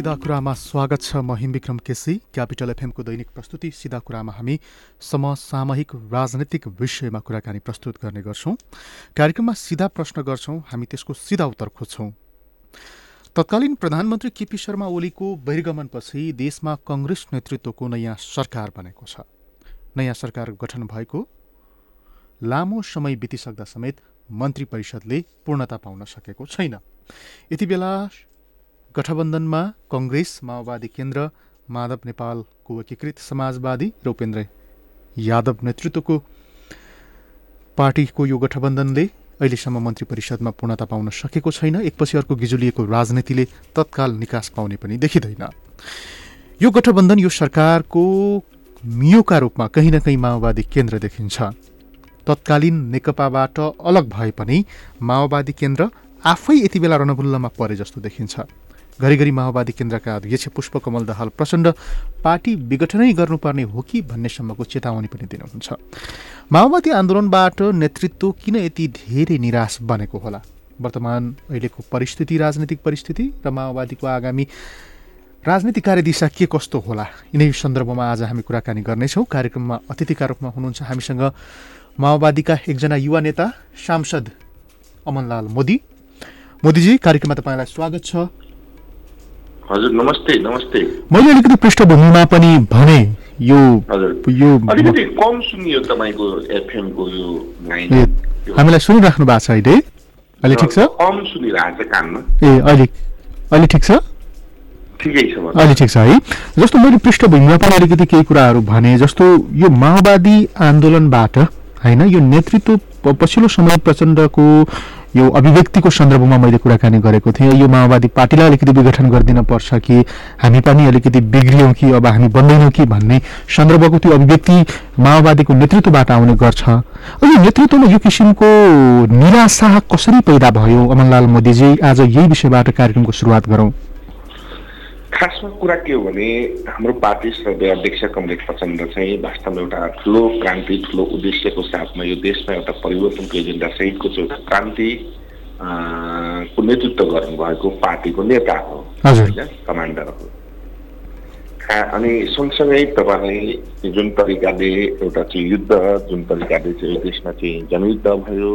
सिधा कुरामा स्वागत छ म हिमविक्रम केसी क्यापिटल एफएमको दैनिक प्रस्तुति। सिधा कुरामा हामी समसामयिक राजनैतिक विषयमा कुराकानी प्रस्तुत गर्ने गर्छौँ। कार्यक्रममा सिधा प्रश्न गर्छौँ हामी त्यसको सिधा उत्तर खोज्छौँ। तत्कालीन प्रधानमन्त्री केपी शर्मा ओलीको बहिर्गमनपछि देशमा कङ्ग्रेस नेतृत्वको नयाँ सरकार बनेको छ। नयाँ सरकार गठन भएको लामो समय बितिसक्दा समेत मन्त्री परिषदले पूर्णता पाउन सकेको छैन। यति बेला गठबन्धनमा कङ्ग्रेस माओवादी केन्द्र माधव नेपालको एकीकृत समाजवादी र उपेन्द्र यादव नेतृत्वको पार्टीको यो गठबन्धनले अहिलेसम्म मन्त्री परिषदमा पूर्णता पाउन सकेको छैन। एकपछि अर्को गिजुलिएको राजनीतिले तत्काल निकास पाउने पनि देखिँदैन। यो गठबन्धन यो सरकारको मियोका रूपमा कहीँ न कहीँ माओवादी केन्द्र देखिन्छ। तत्कालीन नेकपाबाट अलग भए पनि माओवादी केन्द्र आफै यति बेला रणभुल्लमा परे जस्तो देखिन्छ। घरिघरि माओवादी केन्द्रका अध्यक्ष पुष्पकमल दाहाल प्रचण्ड पार्टी विघटनै गर्नुपर्ने हो कि भन्नेसम्मको चेतावनी पनि दिनुहुन्छ। माओवादी आन्दोलनबाट नेतृत्व किन यति धेरै निराश बनेको होला? वर्तमान अहिलेको परिस्थिति राजनीतिक परिस्थिति र माओवादीको आगामी राजनीतिक कार्यदिशा के कस्तो होला? यिनै सन्दर्भमा आज हामी कुराकानी गर्नेछौँ। कार्यक्रममा अतिथिका रूपमा हुनुहुन्छ हामीसँग माओवादीका एकजना युवा नेता सांसद अमनलाल मोदी। मोदीजी कार्यक्रममा तपाईँलाई स्वागत छ। हजुर नमस्ते नमस्ते। मैले अलिकति पृष्ठभूमिमा पनि भने यो यो अलिकति कम सुनियो तपाईँको एफएमको यो हामीलाई सुनिराख्नु भएको छ अहिले? अहिले ठिक छ? कम सुनिरहेको छ कानमा। ए अहिले अहिले ठिक छ। अहिले ठिक छ है। जस्तो मैले पृष्ठभूमिमा पनि अलिकति केही कुराहरू भने जस्तो यो माओवादी आन्दोलनबाट होइन यो नेतृत्व पछिल्लो समय प्रचण्डको यो अभिव्यक्तिको सन्दर्भमा मैले कुराकानी गरेको थिएँ। यो माओवादी पार्टीलाई अलिकति विघटन गरिदिन पर्छ कि हामी पनि अलिकति बिग्रियौँ कि अब हामी बन्दैनौँ कि भन्ने सन्दर्भको त्यो अभिव्यक्ति माओवादीको नेतृत्वबाट आउने गर्छ। अब यो नेतृत्वमा यो किसिमको निराशा कसरी पैदा भयो? अमनलाल मोदीजी आज यही विषयबाट कार्यक्रमको सुरुवात गरौँ। खासमा कुरा के हो भने हाम्रो पार्टी श्रद्धेय अध्यक्ष कमरेड प्रचण्ड चाहिँ वास्तवमा एउटा ठुलो क्रान्ति ठुलो उद्देश्यको साथमा यो देशमा एउटा परिवर्तनको एजेन्डा सहितको चाहिँ एउटा क्रान्ति को नेतृत्व गर्नुभएको पार्टीको नेता हो। होइन कमान्डर हो अनि सँगसँगै तपाईँलाई जुन तरिकाले एउटा चाहिँ युद्ध जुन तरिकाले चाहिँ देशमा चाहिँ जनयुद्ध भयो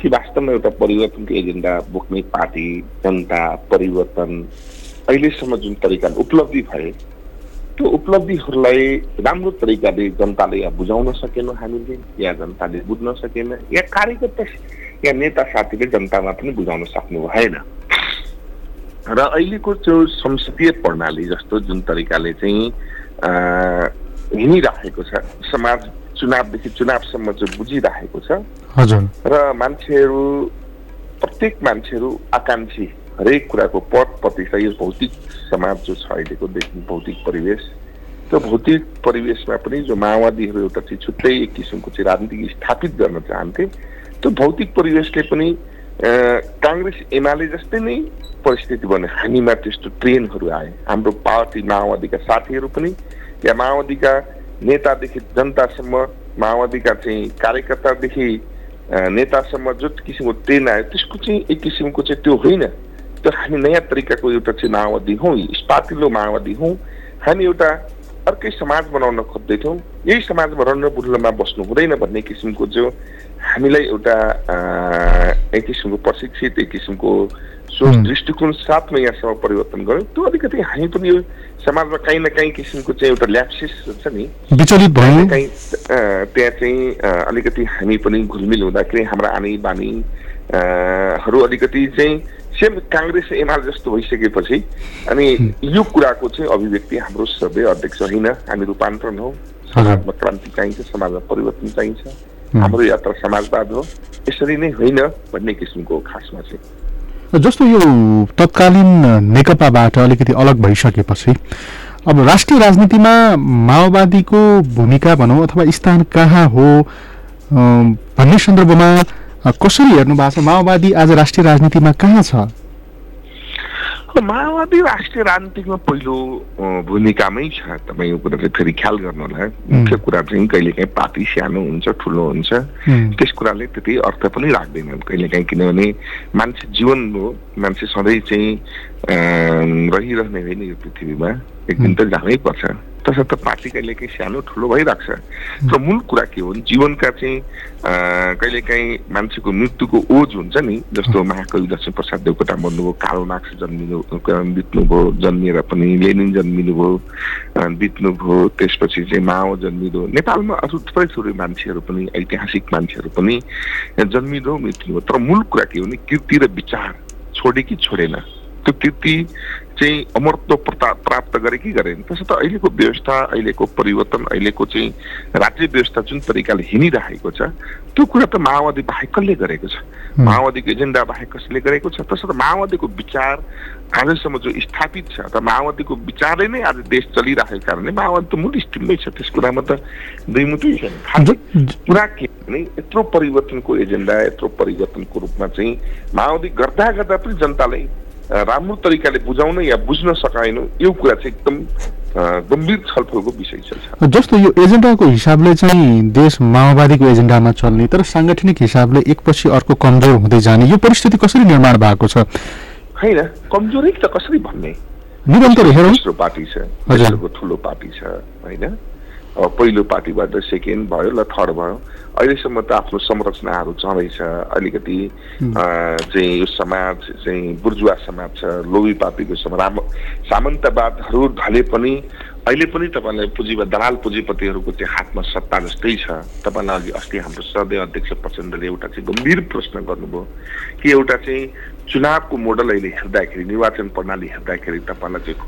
कि वास्तवमा एउटा परिवर्तनको एजेन्डा बोक्ने पार्टी जनता परिवर्तन अहिलेसम्म जुन तरिकाले उपलब्धि भए त्यो उपलब्धिहरूलाई राम्रो तरिकाले जनताले या बुझाउन सकेन हामीले या जनताले बुझ्न सकेन या कार्यकर्ता या नेता साथीले जनतामा पनि बुझाउन सक्नु भएन। र अहिलेको त्यो संसदीय प्रणाली जस्तो जुन तरिकाले चाहिँ हिँडिराखेको छ समाज चुनावदेखि चुनावसम्म चाहिँ बुझिराखेको छ। हजुर। र मान्छेहरू प्रत्येक मान्छेहरू आकाङ्क्षी हरेक कुराको पद प्रतिष्ठा यो भौतिक समाज जो छ अहिलेको भौतिक परिवेश त्यो भौतिक परिवेशमा पनि जो माओवादीहरू एउटा चाहिँ छुट्टै एक किसिमको चाहिँ राजनीति स्थापित गर्न चाहन्थे त्यो भौतिक परिवेशले पनि काङ्ग्रेस एमाले जस्तै नै परिस्थिति बन्यो हामीमा त्यस्तो ट्रेनहरू आए। हाम्रो पार्टी माओवादीका साथीहरू पनि या माओवादीका नेतादेखि जनतासम्म माओवादीका चाहिँ कार्यकर्तादेखि नेतासम्म जो किसिमको ट्रेन आयो त्यसको चाहिँ एक किसिमको चाहिँ त्यो होइन। तर हामी नयाँ तरिकाको एउटा चाहिँ माओवादी हौँ स्पाटिलो माओवादी हौँ। हामी एउटा अर्कै समाज बनाउन खोज्दैछौँ। यही समाजमा रणभुल्लमा बस्नु हुँदैन भन्ने किसिमको जो हामीलाई एउटा एक किसिमको प्रशिक्षित एक किसिमको सोच दृष्टिकोण साथमा यहाँसम्म परिवर्तन गर्यो। त्यो अलिकति हामी पनि यो समाजमा काहीँ न काहीँ किसिमको चाहिँ एउटा ल्याप्सिस हुन्छ नि। विचलित भयो। काहीँ त्यहाँ चाहिँ अलिकति हामी पनि घुलमिल हुँदाखेरि हाम्रा आनी बानी अँ, हरू अलिकति चाहिँ सेम काङ्ग्रेस एमाले जस्तो भइसकेपछि अनि यो कुराको चाहिँ अभिव्यक्ति हाम्रो सबै अध्यक्ष होइन हामी रूपान्तरण हौ। समाजमा क्रान्ति चाहिन्छ समाजमा परिवर्तन चाहिन्छ। हाम्रो यात्रा समाजवाद हो। यसरी नै होइन भन्ने किसिमको खासमा चाहिँ। जस्तो यो तत्कालीन नेकपाबाट अलिकति अलग भइसकेपछि अब राष्ट्रिय राजनीतिमा माओवादीको भूमिका भनौँ अथवा स्थान कहाँ हो भन्ने सन्दर्भमा कसरी हेर्नु भएको छ? माओवादी आज राष्ट्रिय राजनीतिमा कहाँ छ? माओवादी राष्ट्रिय राजनीतिमा पहिलो भूमिकामै छ। तपाईँ यो कुरा चाहिँ फेरि ख्याल गर्नु होला मुख्य कुरा चाहिँ कहिलेकाहीँ पार्टी सानो हुन्छ ठुलो हुन्छ। त्यस कुराले त्यति अर्थ पनि राख्दैनन् कहिलेकाहीँ किनभने मान्छे जीवन हो। मान्छे सधैँ चाहिँ रहिरहने होइन यो पृथ्वीमा। एक दिन त जानै पर्छ तसर्थ पार्टी कहिलेकाहीँ सानो ठुलो भइरहेको छ तर मूल कुरा के हो? भने जीवनका चाहिँ कहिलेकाहीँ मान्छेको मृत्युको ओज हुन्छ नि जस्तो महाकवि लक्ष्मी प्रसाद देवकोटा बन्नुभयो कार्ल मार्क्स जन्मिनु बित्नुभयो जन्मिएर पनि लेनिन जन्मिनुभयो बित्नुभयो त्यसपछि चाहिँ माओ जन्मिदो नेपालमा अरू थुप्रै थुप्रै मान्छेहरू पनि ऐतिहासिक मान्छेहरू पनि जन्मिदो मृत्यु तर मूल कुरा के हो भने कृति र विचार छोडे कि छोडेन। त्यो कृति चाहिँ अमरत्व प्रता प्राप्त गरे। कि गरेन त्यसो त अहिलेको व्यवस्था अहिलेको परिवर्तन अहिलेको चाहिँ राज्य व्यवस्था जुन तरिकाले हिँडिरहेको छ त्यो कुरा त माओवादी बाहेक कसले गरेको छ? माओवादीको एजेन्डा बाहेक कसले गरेको छ? त्यसो त माओवादीको विचार आजसम्म जो स्थापित छ त माओवादीको विचारले नै आज देश चलिरहेको कारणले माओवादी त मूल स्ट्रिममै छ। त्यस कुरामा त दुई मुटै छैन। कुरा के भने यत्रो परिवर्तनको एजेन्डा यत्रो परिवर्तनको रूपमा चाहिँ माओवादी गर्दा गर्दा पनि जनतालाई राम्रो तरिकाले बुझाउन या बुझ्न सकाएन यो कुरा चाहिँ एकदम गम्भीर छलफलको विषय छ। जस्तो यो एजेन्डाको हिसाबले चाहिँ देश माओवादीको एजेन्डामा चल्ने तर साङ्गठनिक हिसाबले एकपछि अर्को कमजोर हुँदै जाने यो परिस्थिति कसरी निर्माण भएको छ? होइन कमजोरी त कसरी भन्ने? निरन्तर पार्टी छ ठुलो पार्टी छ होइन? पहिलो पार्टीबाट सेकेन्ड भयो ल थर्ड भयो। अहिलेसम्म त आफ्नो संरचनाहरू छँदैछ अलिकति चाहिँ यो समाज चाहिँ बुर्जुवा समाज छ लोभी पापीको समाज। राम सामन्तवादहरू ढले पनि अहिले पनि तपाईँलाई पुँजीवाद दलाल पुँजीपतिहरूको चाहिँ हातमा सत्ता जस्तै छ। तपाईँलाई अघि अस्ति हाम्रो सदय अध्यक्ष प्रचण्डले एउटा चाहिँ गम्भीर प्रश्न गर्नुभयो कि एउटा चाहिँ चुनावको मोडल अहिले हेर्दाखेरि निर्वाचन प्रणाली हेर्दाखेरि तपाईँलाई चाहिँ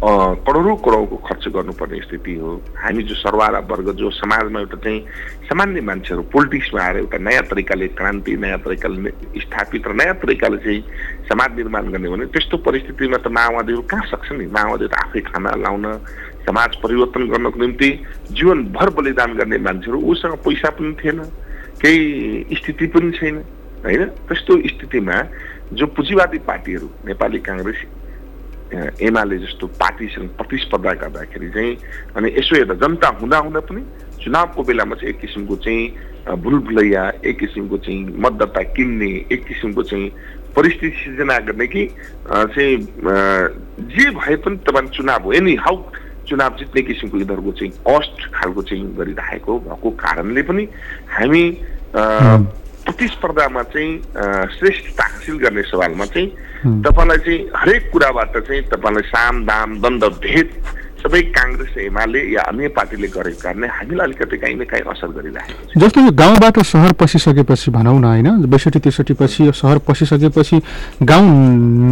करोडौँ करोडको खर्च गर्नुपर्ने स्थिति हो। हामी जो सरवारा वर्ग जो समाजमा एउटा चाहिँ सामान्य मान्छेहरू पोलिटिक्समा आएर एउटा नयाँ तरिकाले क्रान्ति नयाँ तरिकाले स्थापित र नयाँ तरिकाले चाहिँ समाज निर्माण गर्ने भने त्यस्तो परिस्थितिमा त माओवादीहरू कहाँ सक्छ नि? माओवादी त आफै खाना लाउन समाज परिवर्तन गर्नको निम्ति जीवनभर बलिदान गर्ने मान्छेहरू उसँग पैसा पनि थिएन केही स्थिति पनि छैन होइन? त्यस्तो स्थितिमा जो पुँजीवादी पार्टीहरू नेपाली काङ्ग्रेस एमाले जस्तो पार्टीसँग प्रतिस्पर्धा गर्दाखेरि चाहिँ अनि यसो हेर्दा जनता हुँदा हुँदा पनि चुनावको बेलामा चाहिँ एक किसिमको चाहिँ भुलभुलैया एक किसिमको चाहिँ मतदाता किन्ने एक किसिमको चाहिँ परिस्थिति सिर्जना गर्ने कि चाहिँ जे भए पनि तपाईँ चुनाव हो। एनी हाउ चुनाव जित्ने किसिमको यिनीहरूको चाहिँ कस्ट खालको चाहिँ गरिरहेको भएको कारणले पनि हामी प्रतिस्पर्धामा चाहिँ श्रेष्ठता हासिल गर्ने सवालमा चाहिँ तपाईँलाई चाहिँ हरेक कुराबाट चाहिँ तपाईँलाई साम दाम दण्ड भेद सबै काङ्ग्रेस एमाले या अन्य पार्टीले गरेको कारणले हामीलाई अलिकति काहीँ न काहीँ असर गरिरहेको छ। जस्तो यो गाउँबाट सहर पसिसकेपछि भनौँ न होइन? बैसठी त्रिसठी पछि यो सहर पसिसकेपछि गाउँ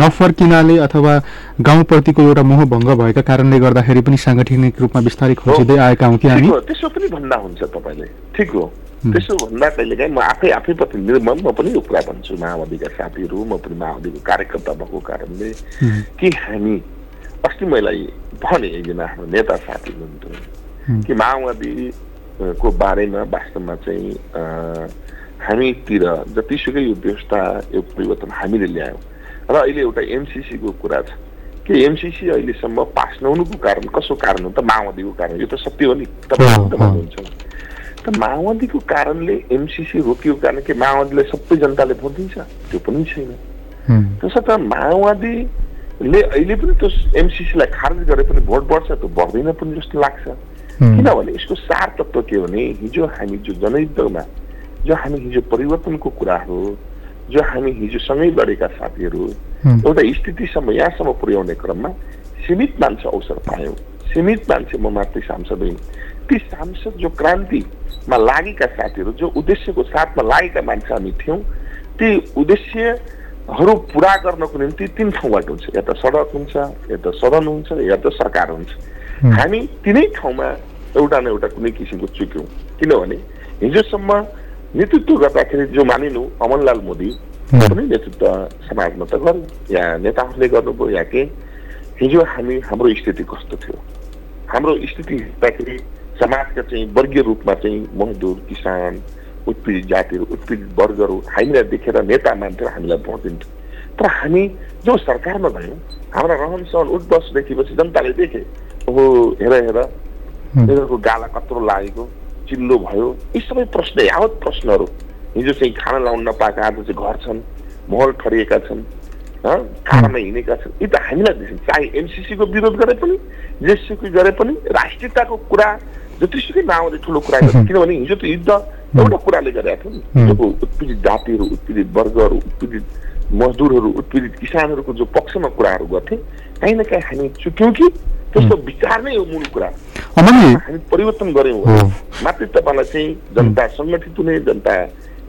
नफर्किनाले अथवा गाउँप्रतिको एउटा मोहभङ्ग भएका कारणले गर्दाखेरि पनि साङ्गठनिक रूपमा बिस्तारै खोजिँदै आएका हौँ कि हामी? त्यसो पनि भन्दा हुन्छ तपाईँले। ठिक हो। त्यसो भन्दा कहिले काहीँ म आफै आफै प्रतिनिधि म पनि यो कुरा भन्छु माओवादीका साथीहरू म पनि माओवादीको कार्यकर्ता भएको कारणले कि हामी अस्ति मैले भने एकजना हाम्रो नेता साथी हुनुहुन्थ्यो कि माओवादीको बारेमा वास्तवमा चाहिँ हामीतिर जतिसुकै यो व्यवस्था यो परिवर्तन हामीले ल्यायौँ र अहिले एउटा एमसिसीको कुरा छ कि एमसिसी अहिलेसम्म पास नहुनुको कारण कसो कारण हो त माओवादीको कारण यो त सत्य हो नि तपाईँ भन्नुहुन्छ त माओवादीको कारणले एमसिसी रोकियो कारण के माओवादीलाई सबै जनताले भोट दिन्छ त्यो पनि छैन। त्यसो त माओवादीले अहिले पनि त्यो एमसिसीलाई खारेज गरे पनि भोट बढ्छ त्यो बढ्दैन पनि जस्तो लाग्छ। किनभने यसको सार तत्व के भने हिजो हामी जो जनयुद्धमा जो हामी हिजो परिवर्तनको कुराहरू जो हामी हिजो सँगै लडेका साथीहरू एउटा स्थितिसम्म यहाँसम्म पुर्याउने क्रममा सीमित मान्छे अवसर पायौँ। सीमित मान्छे म मात्रै सांसद होइन। ती सांसद जो क्रान्तिमा लागेका साथीहरू जो उद्देश्यको साथमा लागेका मान्छे हामी थियौँ ती उद्देश्यहरू पुरा गर्नको निम्ति तिन ठाउँबाट हुन्छ। या त सडक हुन्छ या त सदन हुन्छ या त सरकार हुन्छ। हामी तिनै ठाउँमा एउटा न एउटा कुनै किसिमको चुक्यौँ। किनभने हिजोसम्म नेतृत्व गर्दाखेरि जो मानिनु अमनलाल मोदी पनि नेतृत्व समाजमा त गर्यो। या नेताहरूले गर्नुभयो या के हिजो हामी हाम्रो स्थिति कस्तो थियो? हाम्रो स्थिति हेर्दाखेरि समाजका चाहिँ वर्गीय रूपमा चाहिँ मजदुर किसान उत्पीडित जातिहरू उत्पीडित वर्गहरू हामीलाई देखेर नेता मान्थ्यो हामीलाई भोट दिन्थ्यो तर हामी जो सरकारमा गयौँ हाम्रा रहन सहन उठ बस देखेपछि जनताले देखे ओहो हेर हेर यिनीहरूको गाला कत्रो लागेको चिल्लो भयो यी सबै प्रश्न यावत प्रश्नहरू। हिजो चाहिँ खाना लाउन नपाएका आज चाहिँ घर छन् महल ठरिएका छन् कारमा हिँडेका छन् यी त हामीलाई चाहे एमसिसीको विरोध गरे पनि जेसुकै गरे पनि राष्ट्रियताको कुरा जतिसुकै माओवादी ठुलो कुरा गर्छ किनभने हिजो त युद्ध एउटा कुराले गरेका थियो नि हिजोको उत्पीडित जातिहरू उत्पीडित वर्गहरू उत्पीडित मजदुरहरू उत्पीडित किसानहरूको जो पक्षमा कुराहरू गर्थे काहीँ न काहीँ हामी चुक्यौँ कि त्यस्तो विचार नै हो मूल कुरा हामी परिवर्तन गऱ्यौँ मात्रै तपाईँलाई चाहिँ जनता सङ्गठित हुने जनता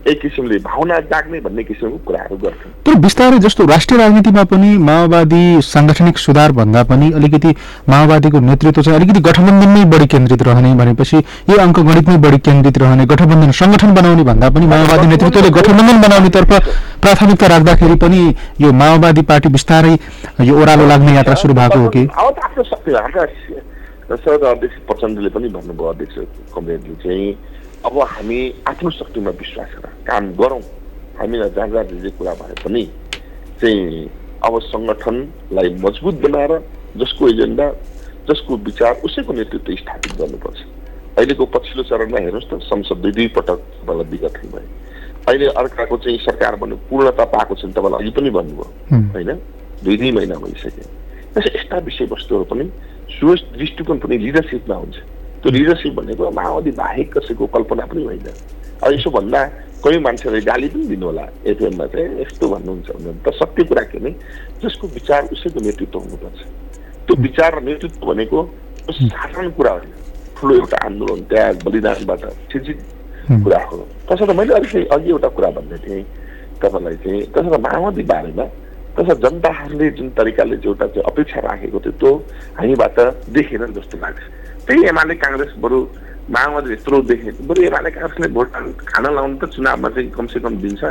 एक किसिमले भावना जाग्ने भन्ने किसिमको कुराहरू गर्छन् तर बिस्तारै जस्तो राष्ट्रिय राजनीतिमा पनि माओवादी साङ्गठनिक सुधार भन्दा पनि अलिकति माओवादीको नेतृत्व चाहिँ अलिकति गठबन्धनमै बढी केन्द्रित रहने भनेपछि यो अङ्कगणितमै बढी केन्द्रित रहने गठबन्धन सङ्गठन बनाउने भन्दा पनि माओवादी नेतृत्वले गठबन्धन बनाउनेतर्फ प्राथमिकता राख्दाखेरि पनि यो माओवादी पार्टी बिस्तारै यो ओह्रालो लाग्ने यात्रा सुरु भएको हो कि? आफ्नो शक्ति हाम्रा अध्यक्ष प्रचण्डले पनि भन्नुभयो अध्यक्ष कमरेडले चाहिँ अब हामी आफ्नो शक्तिमा विश्वास गर काम गरौँ। हामीलाई जहाँ जहाँ जे जे कुरा भए पनि चाहिँ अब सङ्गठनलाई मजबुत बनाएर जसको एजेन्डा जसको विचार उसैको नेतृत्व स्थापित गर्नुपर्छ। अहिलेको पछिल्लो चरणमा हेर्नुहोस् त संसद दुई दुई पटक तपाईँलाई विगत भए अहिले अर्काको चाहिँ सरकार बन्नु पूर्णता पाएको छ भने तपाईँलाई अघि पनि भन्नुभयो होइन? दुई दुई महिना भइसक्यो। यस्ता विषयवस्तुहरू पनि सोच दृष्टिकोण पनि लिडरसिपमा हुन्छ। त्यो लिडरसिप भनेको माओवादी बाहेक कसैको कल्पना पनि होइन। अब यसो भन्दा कोही मान्छेले गाली पनि दिनु होला एफएममा चाहिँ यस्तो भन्नुहुन्छ भने त सत्य कुरा के नै जसको विचार उसैको नेतृत्व हुनुपर्छ। त्यो विचार र नेतृत्व भनेको साधारण कुरा होइन ठुलो एउटा आन्दोलन त्याग बलिदानबाट सिर्जित कुरा हो। त्यसर्थ मैले अलिकति अघि एउटा कुरा भन्दै थिएँ तपाईँलाई चाहिँ त्यसर्थ माओवादी बारेमा त्यसर्थ जनताहरूले जुन तरिकाले चाहिँ एउटा चाहिँ अपेक्षा राखेको थियो त्यो हामीबाट देखेन जस्तो लाग्छ। त्यही एमाले काङ्ग्रेस बरु माओवादी यत्रो देखे बरु एमाले काङ्ग्रेसले भोट खान लाउनु त चुनावमा चाहिँ कमसे कम दिन्छ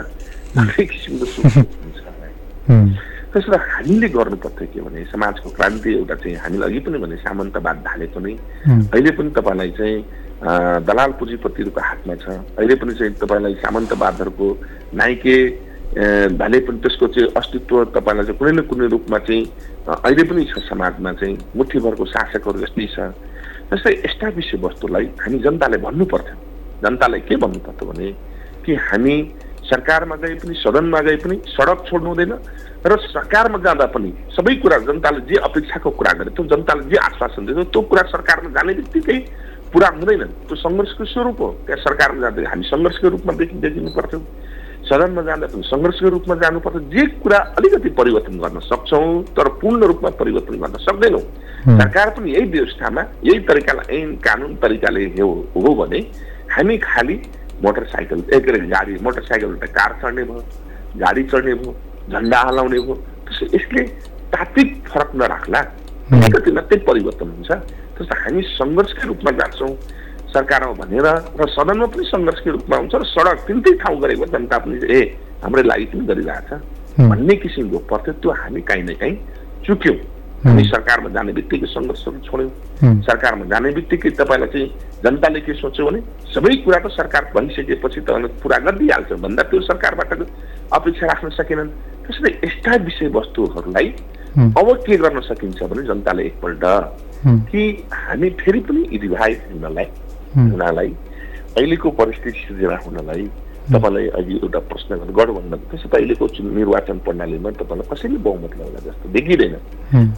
भन्ने किसिमको सोच हुन्छ त्यसो हामीले गर्नुपर्थ्यो के भने समाजको क्रान्ति एउटा चाहिँ हामीले अघि पनि भने सामन्तवाद ढालेको नै। अहिले पनि तपाईँलाई चाहिँ दलाल पुँजीपतिहरूको हातमा छ। अहिले पनि चाहिँ तपाईँलाई सामन्तवादहरूको नाइके भने पनि त्यसको चाहिँ अस्तित्व तपाईँलाई चाहिँ कुनै न कुनै रूपमा चाहिँ अहिले पनि छ समाजमा चाहिँ मुठीभरको शासकहरू जस्तै छ। जस्तै यस्ता विषयवस्तुलाई हामी जनताले भन्नु पर्थ्यो जनतालाई के भन्नु पर्थ्यो भने कि हामी सरकारमा गए पनि सदनमा गए पनि सडक छोड्नु हुँदैन र सरकारमा जाँदा पनि सबै कुरा जनताले जे अपेक्षाको कुरा गरे त्यो जनताले जे आश्वासन दियो त्यो कुरा सरकारमा जाने बित्तिकै पुरा हुँदैन त्यो सङ्घर्षको स्वरूप हो। त्यहाँ सरकारमा जाँदा हामी सङ्घर्षको रूपमा देखि देखिनु पर्थ्यो सदनमा जाँदा पनि सङ्घर्षको रूपमा जानुपर्छ। जे कुरा अलिकति परिवर्तन गर्न सक्छौँ तर पूर्ण रूपमा परिवर्तन गर्न सक्दैनौँ। सरकार पनि यही व्यवस्थामा यही तरिकालाई ऐन कानुन तरिकाले हो भने हामी खालि मोटरसाइकल ए के अरे गाडी मोटरसाइकलबाट कार चढ्ने भयो गाडी चढ्ने भयो झन्डा हलाउने भयो त्यसो यसले तात्विक फरक नराख्ला। अलिकति मात्रै परिवर्तन हुन्छ। त्यसो हामी सङ्घर्षकै रूपमा जान्छौँ सरकारमा भनेर र सदनमा पनि सङ्घर्षकै रूपमा हुन्छ र सडक तिनटै ठाउँ गरेको जनता पनि ए हाम्रै लागि पनि गरिरहेछ भन्ने किसिमको पर्थ्यो त्यो हामी काहीँ न काहीँ चुक्यौँ। हामी सरकारमा जाने बित्तिकै सङ्घर्षहरू छोड्यौँ। सरकारमा जाने बित्तिकै तपाईँलाई चाहिँ जनताले के सोच्यो भने सबै कुरा त सरकार भनिसकेपछि त पुरा गरिदिइहाल्छ। भन्दा त्यो सरकारबाट अपेक्षा राख्न सकेनन्। त्यसैले यस्ता विषयवस्तुहरूलाई अब के गर्न सकिन्छ भने जनताले एकपल्ट कि हामी फेरि पनि रिभाइभ हुनलाई हुनलाई अहिलेको परिस्थिति सिर्जना हुनलाई तपाईँलाई अघि एउटा प्रश्न गर्नु गठबन्धन त्यसो त अहिलेको चुन- निर्वाचन प्रणालीमा तपाईँलाई कसैले बहुमत ल्याउला जस्तो देखिँदैन।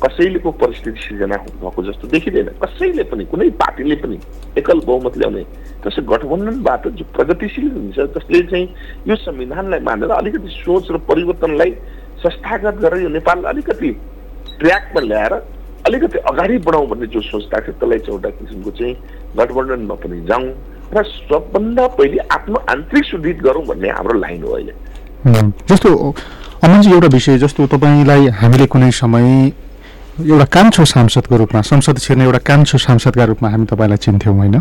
कसैलेको परिस्थिति सिर्जना भएको जस्तो देखिँदैन। कसैले पनि कुनै पार्टीले पनि एकल बहुमत ल्याउने त्यसै गठबन्धनबाट जो प्रगतिशील हुन्छ जसले चाहिँ यो संविधानलाई मानेर अलिकति सोच र परिवर्तनलाई संस्थागत गरेर यो नेपाललाई अलिकति ट्र्याकमा ल्याएर अलिकति अगाडि बढाउँ भन्ने जो सोच्दा थियो त्यसलाई चाहिँ एउटा किसिमको चाहिँ गठबन्धनमा पनि जाउँ र सबभन्दा पहिले आफ्नो आन्तरिक सुदृढ गरौँ भन्ने हाम्रो लाइन हो अहिले। जस्तो अमनजी एउटा विषय जस्तो तपाईँलाई हामीले कुनै समय एउटा कान्छो सांसदको रूपमा संसद छिर्ने एउटा कान्छो सांसदका रूपमा हामी तपाईँलाई चिन्थ्यौँ होइन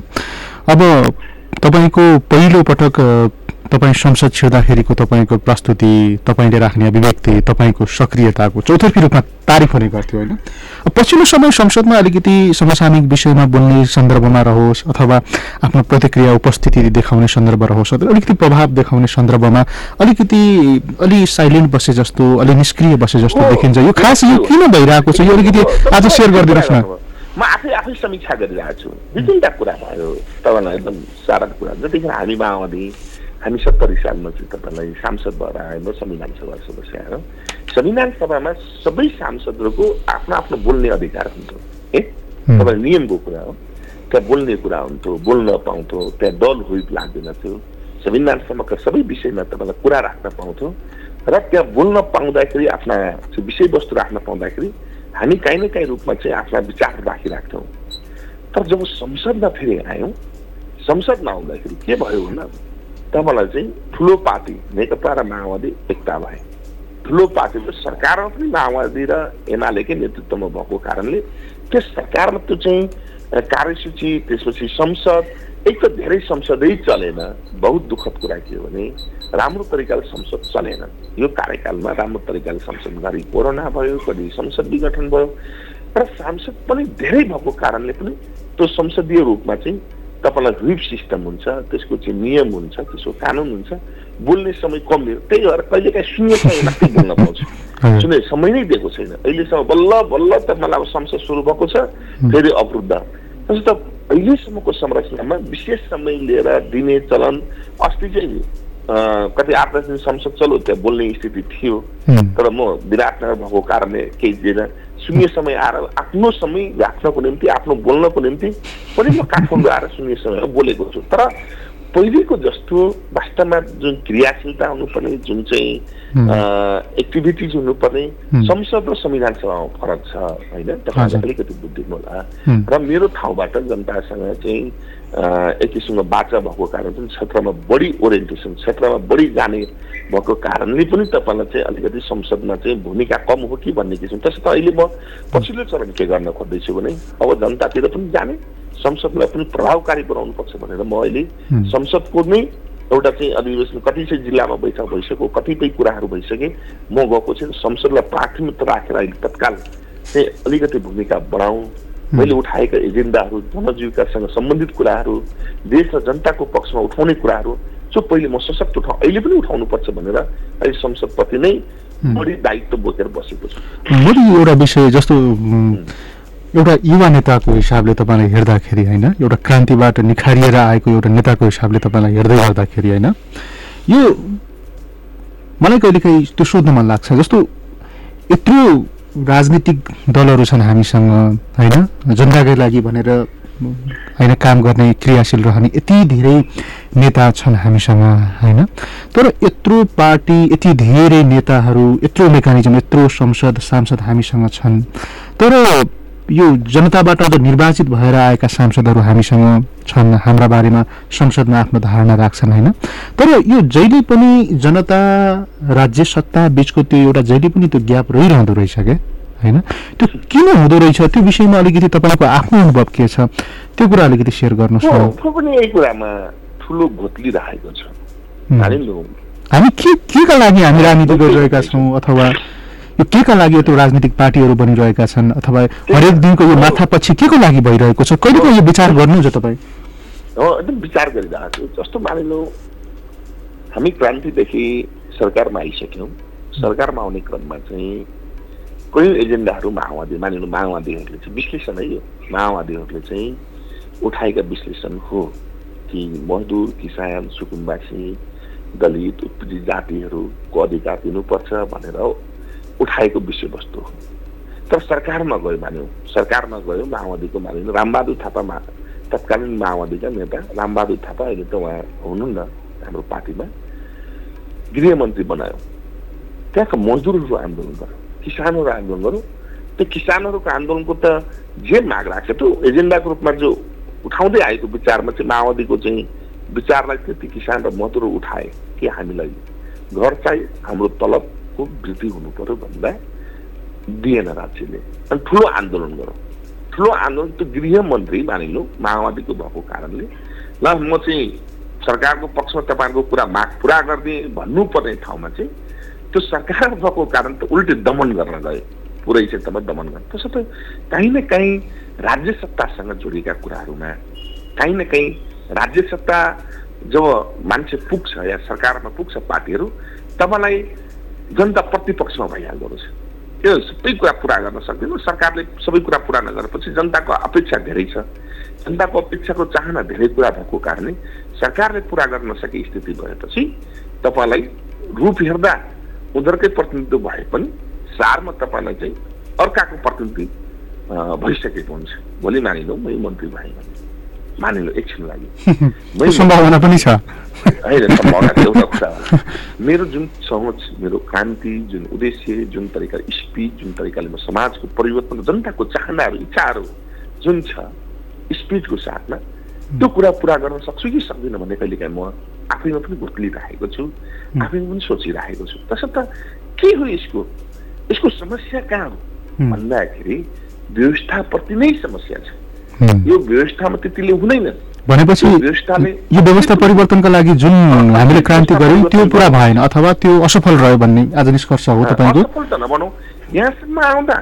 अब तपाईँको पहिलो पटक तपाईँ संसद छिर्दाखेरिको तपाईँको प्रस्तुति तपाईँले राख्ने अभिव्यक्ति तपाईँको सक्रियताको चौतर्फी रूपमा तारिफ हुने गर्थ्यो होइन। पछिल्लो समय संसदमा अलिकति समसामयिक विषयमा बोल्ने सन्दर्भमा रहोस् अथवा आफ्नो प्रतिक्रिया उपस्थिति देखाउने सन्दर्भ रहोस् अथवा अलिकति प्रभाव देखाउने सन्दर्भमा अलिकति अलि साइलेन्ट बसे जस्तो अलि निष्क्रिय बसे जस्तो देखिन्छ। यो खास यो किन भइरहेको छ? यो अलिकति आज सेयर गरिदिनुहोस् न। म आफै आफै समीक्षा गरिरहेको छु। दुई तिनवटा कुरा भयो। तपाईँलाई एकदम सारा कुरा जतिखेर हामी माओवादी हामी सत्तरी सालमा चाहिँ तपाईँलाई सांसद भएर आयो संविधान सभा सदस्य आयो। संविधान सभामा सबै सांसदहरूको आफ्नो आफ्नो बोल्ने अधिकार हुन्थ्यो है। तपाईँ नियमको कुरा हो। त्यहाँ बोल्ने कुरा हुन्थ्यो बोल्न पाउँथ्यो त्यहाँ दल हुइप लाग्दैन थियो। संविधान सभाका सबै विषयमा तपाईँलाई कुरा राख्न पाउँथ्यो र त्यहाँ बोल्न पाउँदाखेरि आफ्ना विषयवस्तु राख्न पाउँदाखेरि हामी काहीँ न काहीँ रूपमा चाहिँ आफ्ना विचार राखिराख्थ्यौँ तर जब संसदमा फेरि आयौँ संसदमा आउँदाखेरि के भयो भन्दा तपाईँलाई चाहिँ ठुलो पार्टी नेकपा र माओवादी एकता भए ठुलो पार्टीको सरकारमा पनि माओवादी र एमालेकै नेतृत्वमा भएको कारणले त्यस सरकारमा त्यो चाहिँ कार्यसूची त्यसपछि संसद एक त धेरै संसदै चलेन बहुत दुःखद कुरा के हो भने राम्रो तरिकाले संसद चलेन यो कार्यकालमा राम्रो तरिकाले संसद घरि कोरोना भयो कति संसद विघटन भयो र सांसद पनि धेरै भएको कारणले पनि त्यो संसदीय रूपमा चाहिँ तपाईँलाई व्हिप सिस्टम हुन्छ त्यसको चाहिँ नियम हुन्छ त्यसको कानुन हुन्छ। बोल्ने समय कम दियो। त्यही भएर कहिलेकाहीँ शून्य समय मात्रै बोल्न पाउँछ? शून्य <laughs> समय नै दिएको छैन। अहिलेसम्म बल्ल बल्ल त मलाई अब संसद सुरु भएको छ फेरि अवरुद्ध। त्यसो त अहिलेसम्मको संरचनामा विशेष समय लिएर दिने चलन अस्ति चाहिँ कति आठ दस दिन संसद चल्यो त्यहाँ बोल्ने स्थिति थियो। तर म विराटनगर भएको कारणले केही दिएन शून्य समय आएर आफ्नो समय राख्नको निम्ति आफ्नो बोल्नको निम्ति पनि म काठमाडौँ आएर शून्य समयमा बोलेको छु। तर पहिलेको जस्तो वास्तवमा जुन क्रियाशीलता हुनुपर्ने जुन चाहिँ एक्टिभिटिज हुनुपर्ने संसद र संविधान सभामा फरक छ होइन तपाईँलाई अलिकति बुद्धि होला र मेरो ठाउँबाट जनतासँग चाहिँ एक किसिमको बाचा भएको कारण पनि क्षेत्रमा बढी ओरिएन्टेसन क्षेत्रमा बढी जाने भएको कारणले पनि तपाईँलाई चाहिँ अलिकति संसदमा चाहिँ भूमिका कम हो कि भन्ने किसिम त्यसो त अहिले म पछिल्लो चरण के गर्न खोज्दैछु भने अब जनतातिर पनि जाने संसदलाई पनि प्रभावकारी बनाउनुपर्छ भनेर म अहिले संसदको नै एउटा चाहिँ अधिवेशन कति चाहिँ जिल्लामा बैठक भइसक्यो कतिपय कुराहरू भइसके म गएको चाहिँ संसदलाई प्राथमिकता राखेर अहिले तत्काल चाहिँ अलिकति भूमिका बढाउँ। मैले उठाएका एजेन्डाहरू जनजीविकासँग सम्बन्धित कुराहरू देश र जनताको पक्षमा उठाउने कुराहरू जो पहिले म सशक्त उठाउ अहिले पनि उठाउनुपर्छ भनेर अहिले संसदप्रति नै बढी दायित्व बोकेर बसेको छु। मैले एउटा विषय जस्तो एउटा युवा नेताको हिसाबले तपाईँलाई हेर्दाखेरि होइन एउटा क्रान्तिबाट निखारिएर आएको एउटा नेताको हिसाबले तपाईँलाई हेर्दै गर्दाखेरि होइन यो मलाई कहिलेकाहीँ त्यो सोध्न मन लाग्छ। जस्तो यत्रो राजनीतिक दलहरू छन् हामीसँग होइन जनताकै लागि भनेर होइन काम गर्ने क्रियाशील रहने यति धेरै नेता छन् हामीसँग होइन तर यत्रो पार्टी यति धेरै नेताहरू यत्रो मेकानिजम यत्रो संसद सांसद हामीसँग छन्। तर यो जनताबाट अब निर्वाचित भएर आएका सांसदहरू हामीसँग छन् हाम्रा बारेमा संसदमा आफ्नो धारणा राख्छन् होइन? तर यो जहिले पनि जनता राज्य सत्ता बिचको त्यो एउटा जहिले पनि त्यो ग्याप रहिरहँदो रहेछ क्या होइन? त्यो किन हुँदो रहेछ? त्यो विषयमा अलिकति तपाईँको आफ्नो अनुभव के छ? त्यो कुरा अलिकति सेयर गर्नुहोस् पनि यही कुरामा ठुलो घोत्ली राखेको छ। हामी के के का लागि हामी राजनीति गरिरहेका छौँ अथवा यो के का लागि यत्रो राजनीतिक पार्टीहरू बनिरहेका छन्? अथवा हरेक दिनको यो माथापछि के को लागि भइरहेको छ? कहिलेको यो विचार गर्नुहुन्छ तपाईँ? एकदम विचार गरिरहेको छु। जस्तो मानिलो हामी क्रान्तिदेखि सरकारमा आइसक्यौँ। सरकारमा आउने क्रममा चाहिँ कोही एजेन्डाहरू माओवादी मानिलो माओवादीहरूले चाहिँ विश्लेषण है यो माओवादीहरूले चाहिँ उठाएका विश्लेषण हो कि मजदुर किसान सुकुम्बासी दलित उत्पीडित जातिहरूको अधिकार दिनुपर्छ भनेर उठाएको विषयवस्तु हो। तर सरकारमा गयो मान्यौँ सरकारमा गयो माओवादीको मानिलो रामबहादुर थापामा तत्कालीन माओवादीका नेता रामबहादुर थापा अहिले त उहाँ हुनुहुन्न हाम्रो पार्टीमा। गृहमन्त्री बनायो। त्यहाँका मजदुरहरू आन्दोलन गर्यो। किसानहरू आन्दोलन गर्यो। त्यो किसानहरूको आन्दोलनको त जे माग राख्छ त्यो एजेन्डाको रूपमा जो उठाउँदै आएको विचारमा चाहिँ माओवादीको चाहिँ विचारलाई त्यति किसान र मजदुर उठाए कि हामीलाई घर चाहिँ हाम्रो तलबको वृद्धि हुनु पर्यो भन्दा दिएन राज्यले। अनि ठुलो आन्दोलन गरौँ। ठुलो आन्दोलन त्यो गृहमन्त्री मानिलो माओवादीको भएको कारणले। ल म चाहिँ सरकारको पक्षमा तपाईँहरूको कुरा माग पुरा गरिदिएँ भन्नुपर्ने ठाउँमा चाहिँ त्यो सरकार भएको कारण त उल्टै दमन गर्न गयो पुरै क्षेत्रमा दमन गर्न। त काहीँ न काहीँ राज्य सत्तासँग जोडिएका कुराहरूमा काहीँ न काहीँ राज्य सत्ता जब मान्छे पुग्छ या सरकारमा पुग्छ पार्टीहरू तपाईँलाई जनता प्रतिपक्षमा भइहाल्दो रहेछ। त्यो सबै कुरा पुरा गर्न सक्दैन। सरकारले सबै कुरा पुरा नगरेपछि जनताको अपेक्षा धेरै छ। जनताको अपेक्षाको चाहना धेरै कुरा भएको कारणले सरकारले पुरा गर्न नसके स्थिति भएपछि तपाईँलाई रूप हेर्दा उनीहरूकै प्रतिनिधित्व भए पनि सारमा तपाईँलाई चाहिँ अर्काको प्रतिनिधि भइसकेको हुन्छ। भोलि मानिलो मै मन्त्री भएँ भने मानिलो एकछिन लागि। <laughs> सम्भावना पनि छ। होइन एउटा कुरा मेरो जुन सोच मेरो क्रान्ति जुन उद्देश्य जुन तरिकाले स्पिच जुन तरिकाले म समाजको परिवर्तन जनताको चाहनाहरू इच्छाहरू जुन छ स्पिचको साथमा त्यो कुरा पुरा गर्न सक्छु कि सक्दिनँ भन्ने कहिलेकाहीँ म आफैमा पनि गुत्लिरहेको छु आफैमा पनि सोचिरहेको छु। तसर्थ के हो यसको? यसको समस्या कहाँ हो? भन्दाखेरि व्यवस्थाप्रति नै समस्या छ। यो व्यवस्थामा त्यतिले हुँदैन। भनेपछि यो व्यवस्था परिवर्तनका लागि जुन हामीले क्रान्ति गर्यौँ त्यो पुरा भएन अथवा त्यो असफल रह्यो भन्ने आज निष्कर्ष हो तपाईँको। यहाँसम्म आउँदा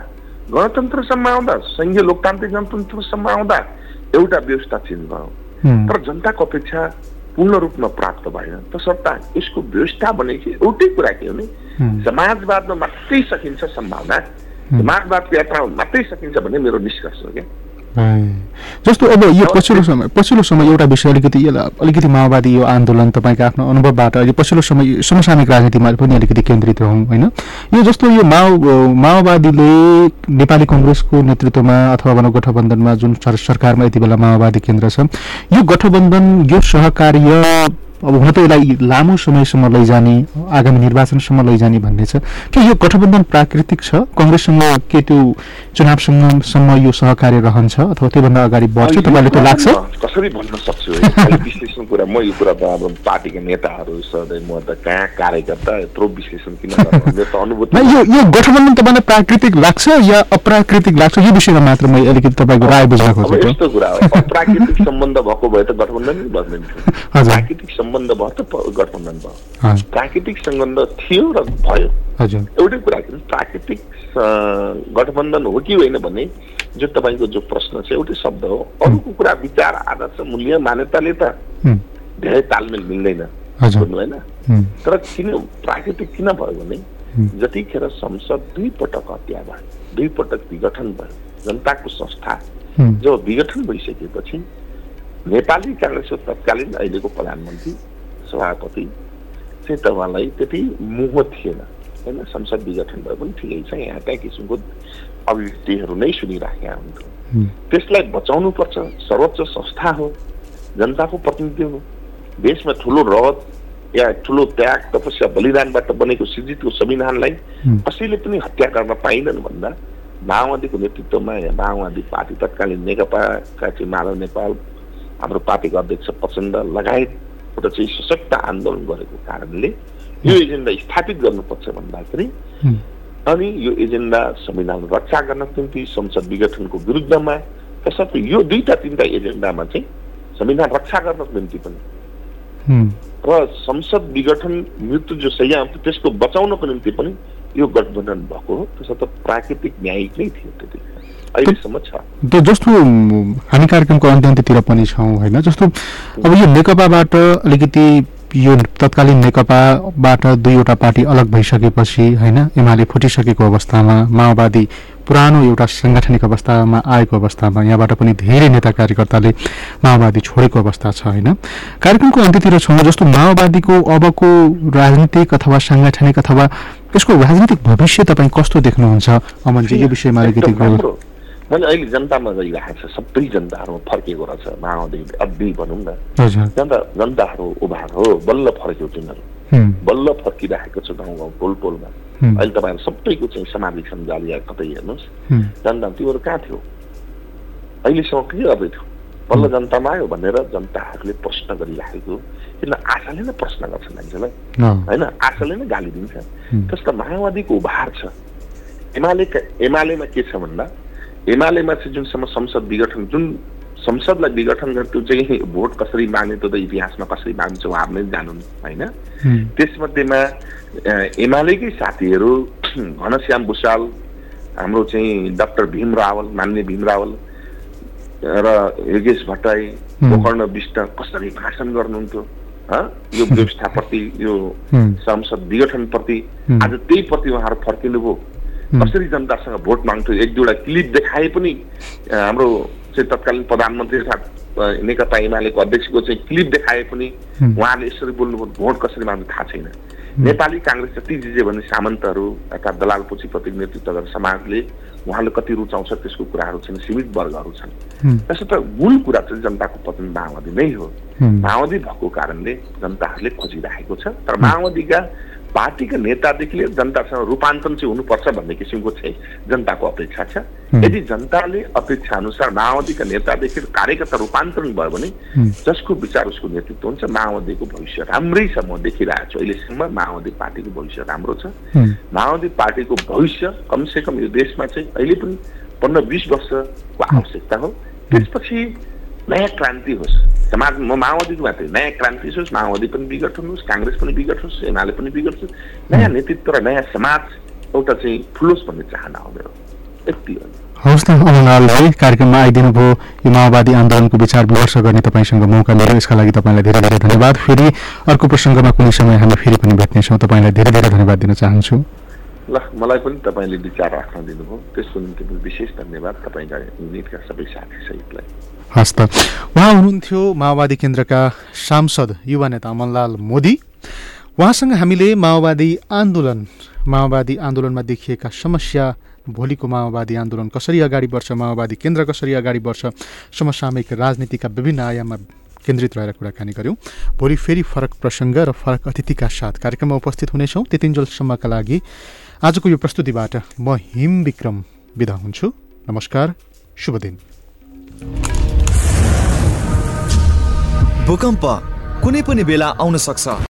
गणतन्त्रसम्म आउँदा सङ्घीय लोकतान्त्रिक गणतन्त्रसम्म आउँदा एउटा व्यवस्था चेन्ज भयो तर जनताको अपेक्षा पूर्ण रूपमा प्राप्त भएन। तसर्थ यसको व्यवस्था भनेको एउटै कुरा के हो भने समाजवादमा मात्रै सकिन्छ सम्भावना समाजवादको यात्रामा मात्रै सकिन्छ भन्ने मेरो निष्कर्ष हो क्या। जस्तो अब यो पछिल्लो समय पछिल्लो समय एउटा विषय अलिकति यसलाई अलिकति माओवादी यो आन्दोलन तपाईँको आफ्नो अनुभवबाट अहिले पछिल्लो समय समसामयिक राजनीतिमा पनि अलिकति केन्द्रित रहौँ होइन? यो जस्तो यो माओ माओवादीले नेपाली कङ्ग्रेसको नेतृत्वमा अथवा भनौँ गठबन्धनमा जुन सर- सरकारमा यति बेला माओवादी केन्द्र छ यो गठबन्धन यो सहकार्य अब हुन त यसलाई लामो समयसम्म लैजाने आगामी निर्वाचनसम्म लैजाने भन्ने छ। के यो गठबन्धन प्राकृतिक छ? कङ्ग्रेससँग के त्यो चुनावसँग सम्म यो सहकार्य रहन्छ? अथवा त्योभन्दा अगाडि बढ्छ? तपाईँले त्यो लाग्छ? कसरी भन्न सक्छु विश्लेषण कुरा म यो कुरा त अब पार्टीका नेताहरू सधैँ म त कहाँ कार्यकर्ता यत्रो विश्लेषण किन अनुभूति यो यो गठबन्धन तपाईँलाई प्राकृतिक लाग्छ या अप्राकृतिक लाग्छ? यो विषयमा मात्र म अलिकति तपाईँको राय बुझ्न खोजेको। यस्तो कुरा हो। अप्राकृतिक सम्बन्ध भएको भए त गठबन्धन नै बस्दैन <laughs> हजुर। प्राकृतिक सम्बन्ध भयो त गठबन्धन भयो। प्राकृतिक सम्बन्ध थियो र भयो। एउटै कुरा के प्राकृतिक गठबन्धन हो कि होइन भने जो तपाईँको जो प्रश्न छ एउटै शब्द हो। अरूको कुरा विचार आदर्श मूल्य मान्यताले त धेरै तालमेल मिल्दैन। बुझ्नु होइन? तर किन प्राकृतिक किन भयो भने जतिखेर संसद दुई पटक हत्या भयो दुई पटक विघटन भयो जनताको संस्था जब विघटन भइसकेपछि नेपाली काङ्ग्रेसको तत्कालीन अहिलेको प्रधानमन्त्री सभापति चाहिँ त उहाँलाई त्यति मोह थिएन। होइन? संसद विघटन भए पनि ठिकै छ। यहाँ त्यहाँ किसिमको अभिव्यक्तिहरू नै सुनिराखेका हुन्थ्यो त्यसलाई बचाउनुपर्छ। सर्वोच्च संस्था हो। जनताको प्रतिनिधि हो देशमा ठुलो रगत या ठुलो त्याग तपस्या बलिदानबाट बनेको सृजितको संविधानलाई। कसैले पनि हत्या गर्न पाइनन् भन्दा माओवादीको नेतृत्वमा या माओवादी पार्टी तत्कालीन नेकपाका चाहिँ माधव नेपाल हाम्रो पार्टीको अध्यक्ष प्रचण्ड लगायत एउटा चाहिँ सशक्त आन्दोलन गरेको कारणले यो एजेन्डा स्थापित गर्नुपर्छ भन्दाखेरि अनि यो एजेन्डा संविधान रक्षा गर्नको निम्ति संसद विघटनको विरुद्धमा तसर्थ यो दुईटा तिनवटा एजेन्डामा चाहिँ संविधान रक्षा गर्नको निम्ति पनि। र संसद विघटन मृत्यु जो सय त्यसको बचाउनको निम्ति पनि यो गठबन्धन भएको हो। त्यसर्थ प्राकृतिक न्यायिक नै थियो त्यतिखेर अहिलेसम्म छ। त्यो जस्तो हामी कार्यक्रमको अन्त्य अन्त्यतिर पनि छौँ होइन? जस्तो अब यो नेकपाबाट अलिकति यो तत्कालीन नेकपाबाट दुईवटा पार्टी अलग भइसकेपछि होइन? एमाले फुटिसकेको अवस्थामा माओवादी पुरानो एउटा साङ्गठनिक अवस्थामा आएको अवस्थामा यहाँबाट पनि धेरै नेता कार्यकर्ताले माओवादी छोडेको अवस्था छ होइन? कार्यक्रमको अन्त्यतिर छौँ जस्तो माओवादीको अबको राजनीतिक अथवा साङ्गठनिक अथवा यसको राजनीतिक भविष्य तपाईँ कस्तो देख्नुहुन्छ? अमनजी यो विषयमा अलिकति मैले अहिले जनतामा गइरहेको छ सबै जनताहरूमा फर्किएको रहेछ। माओवादी अब्बी भनौँ न। जनता जनताहरू उभार हो बल्ल फर्क्यो तिनीहरू। बल्ल फर्किरहेको छ गाउँ गाउँ टोल टोलमा। अहिले तपाईँहरू सबैको चाहिँ सामाजिक सञ्जाल या कतै हेर्नुहोस्। जनता तिमीहरू कहाँ थियो? अहिलेसम्म के गर्दै थियो? बल्ल जनतामा आयो भनेर जनताहरूले प्रश्न गरिराखेको किन आशाले नै प्रश्न गर्छ मान्छेलाई? होइन आशाले नै गाली दिन्छ। हुँ। त्यसको माओवादीको उभार छ। एमाले एमालेमा के छ भन्दा एमालेमा चाहिँ जुनसम्म संसद विघटन जुन संसदलाई विघटन गर्यो त्यो चाहिँ भोट कसरी माग्ने त्यो त इतिहासमा कसरी माग्छ उहाँहरू नै जानु होइन त्यसमध्येमा एमालेकै साथीहरू <clears throat> घनश्याम भूषाल हाम्रो चाहिँ डाक्टर भीम रावल मान्य भीम रावल र योगेश भट्टराई। गोकर्ण विष्ट कसरी भाषण गर्नुहुन्थ्यो हँ? यो व्यवस्थाप्रति यो। संसद विघटनप्रति। आज त्यही प्रति उहाँहरू फर्किनुभयो। कसरी जनतासँग भोट माग्थ्यो एक दुईवटा क्लिप देखाए पनि हाम्रो चाहिँ तत्कालीन प्रधानमन्त्री तथा अ, नेकपा एमालेको अध्यक्षको चाहिँ क्लिप देखाए पनि हुँ। उहाँले यसरी बोल्नुभयो भोट कसरी माग्नु थाहा छैन। नेपाली काङ्ग्रेस जति जिजे भने सामन्तहरू अर्थात् दलाल पुँजीपतिको नेतृत्व गरेर समाजले उहाँले कति रुचाउँछ त्यसको कुराहरू छन् सीमित वर्गहरू छन्। हुँ, त्यसो त मूल कुरा चाहिँ जनताको पतन माओवादी नै हो। माओवादी भएको कारणले जनताहरूले खोजिरहेको छ। तर माओवादीका पार्टीका नेतादेखि लिएर जनतासँग रूपान्तरण चाहिँ हुनुपर्छ भन्ने किसिमको चाहिँ जनताको अपेक्षा छ। यदि जनताले अपेक्षा अनुसार माओवादीका नेतादेखि कार्यकर्ता रूपान्तरण भयो भने जसको विचार उसको नेतृत्व हुन्छ माओवादीको भविष्य राम्रै छ म देखिरहेको छु। अहिलेसम्म माओवादी पार्टीको भविष्य राम्रो छ। माओवादी पार्टीको भविष्य कमसेकम यो देशमा चाहिँ अहिले पनि पन्ध्र बिस वर्षको आवश्यकता हो। त्यसपछि नयाँ क्रान्ति होस् समाज म माओवादीको मात्रै नयाँ क्रान्ति होस् माओवादी पनि विघटन होस् काङ्ग्रेस पनि विघट होस् एमाले पनि विघट होस् नयाँ नेतृत्व र नयाँ समाज एउटा चाहिँ फुलोस् भन्ने चाहना हो मेरो यति हो हवस् त अमनलाल भाइ कार्यक्रममा आइदिनु भयो यो माओवादी आन्दोलनको विचार विमर्श गर्ने तपाईँसँग मौका मिल्यो यसका लागि तपाईँलाई धेरै धेरै धन्यवाद फेरि अर्को प्रसङ्गमा कुनै समय हामी फेरि पनि भेट्नेछौँ तपाईँलाई धेरै धेरै धन्यवाद दिन चाहन्छु ल मलाई पनि तपाईँले विचार राख्न दिनुभयो त्यसको निम्ति पनि विशेष धन्यवाद तपाईँका युनिटका सबै साथी सहितलाई हस् त उहाँ हुनुहुन्थ्यो माओवादी केन्द्रका सांसद युवा नेता अमनलाल मोदी। उहाँसँग हामीले माओवादी आन्दोलन माओवादी आन्दोलनमा देखिएका समस्या भोलिको माओवादी आन्दोलन कसरी अगाडि बढ्छ माओवादी केन्द्र कसरी अगाडि बढ्छ समसामयिक राजनीतिका विभिन्न आयाममा केन्द्रित रहेर कुराकानी गऱ्यौँ भोलि फेरि फरक प्रसङ्ग र फरक अतिथिका साथ कार्यक्रममा उपस्थित हुनेछौँ। त्यतिन्जेलसम्मका लागि आजको यो प्रस्तुतिबाट म हिम विक्रम बिदा हुन्छु। नमस्कार शुभ दिन। भूकम्प कुनै पनि बेला आउन सक्छ।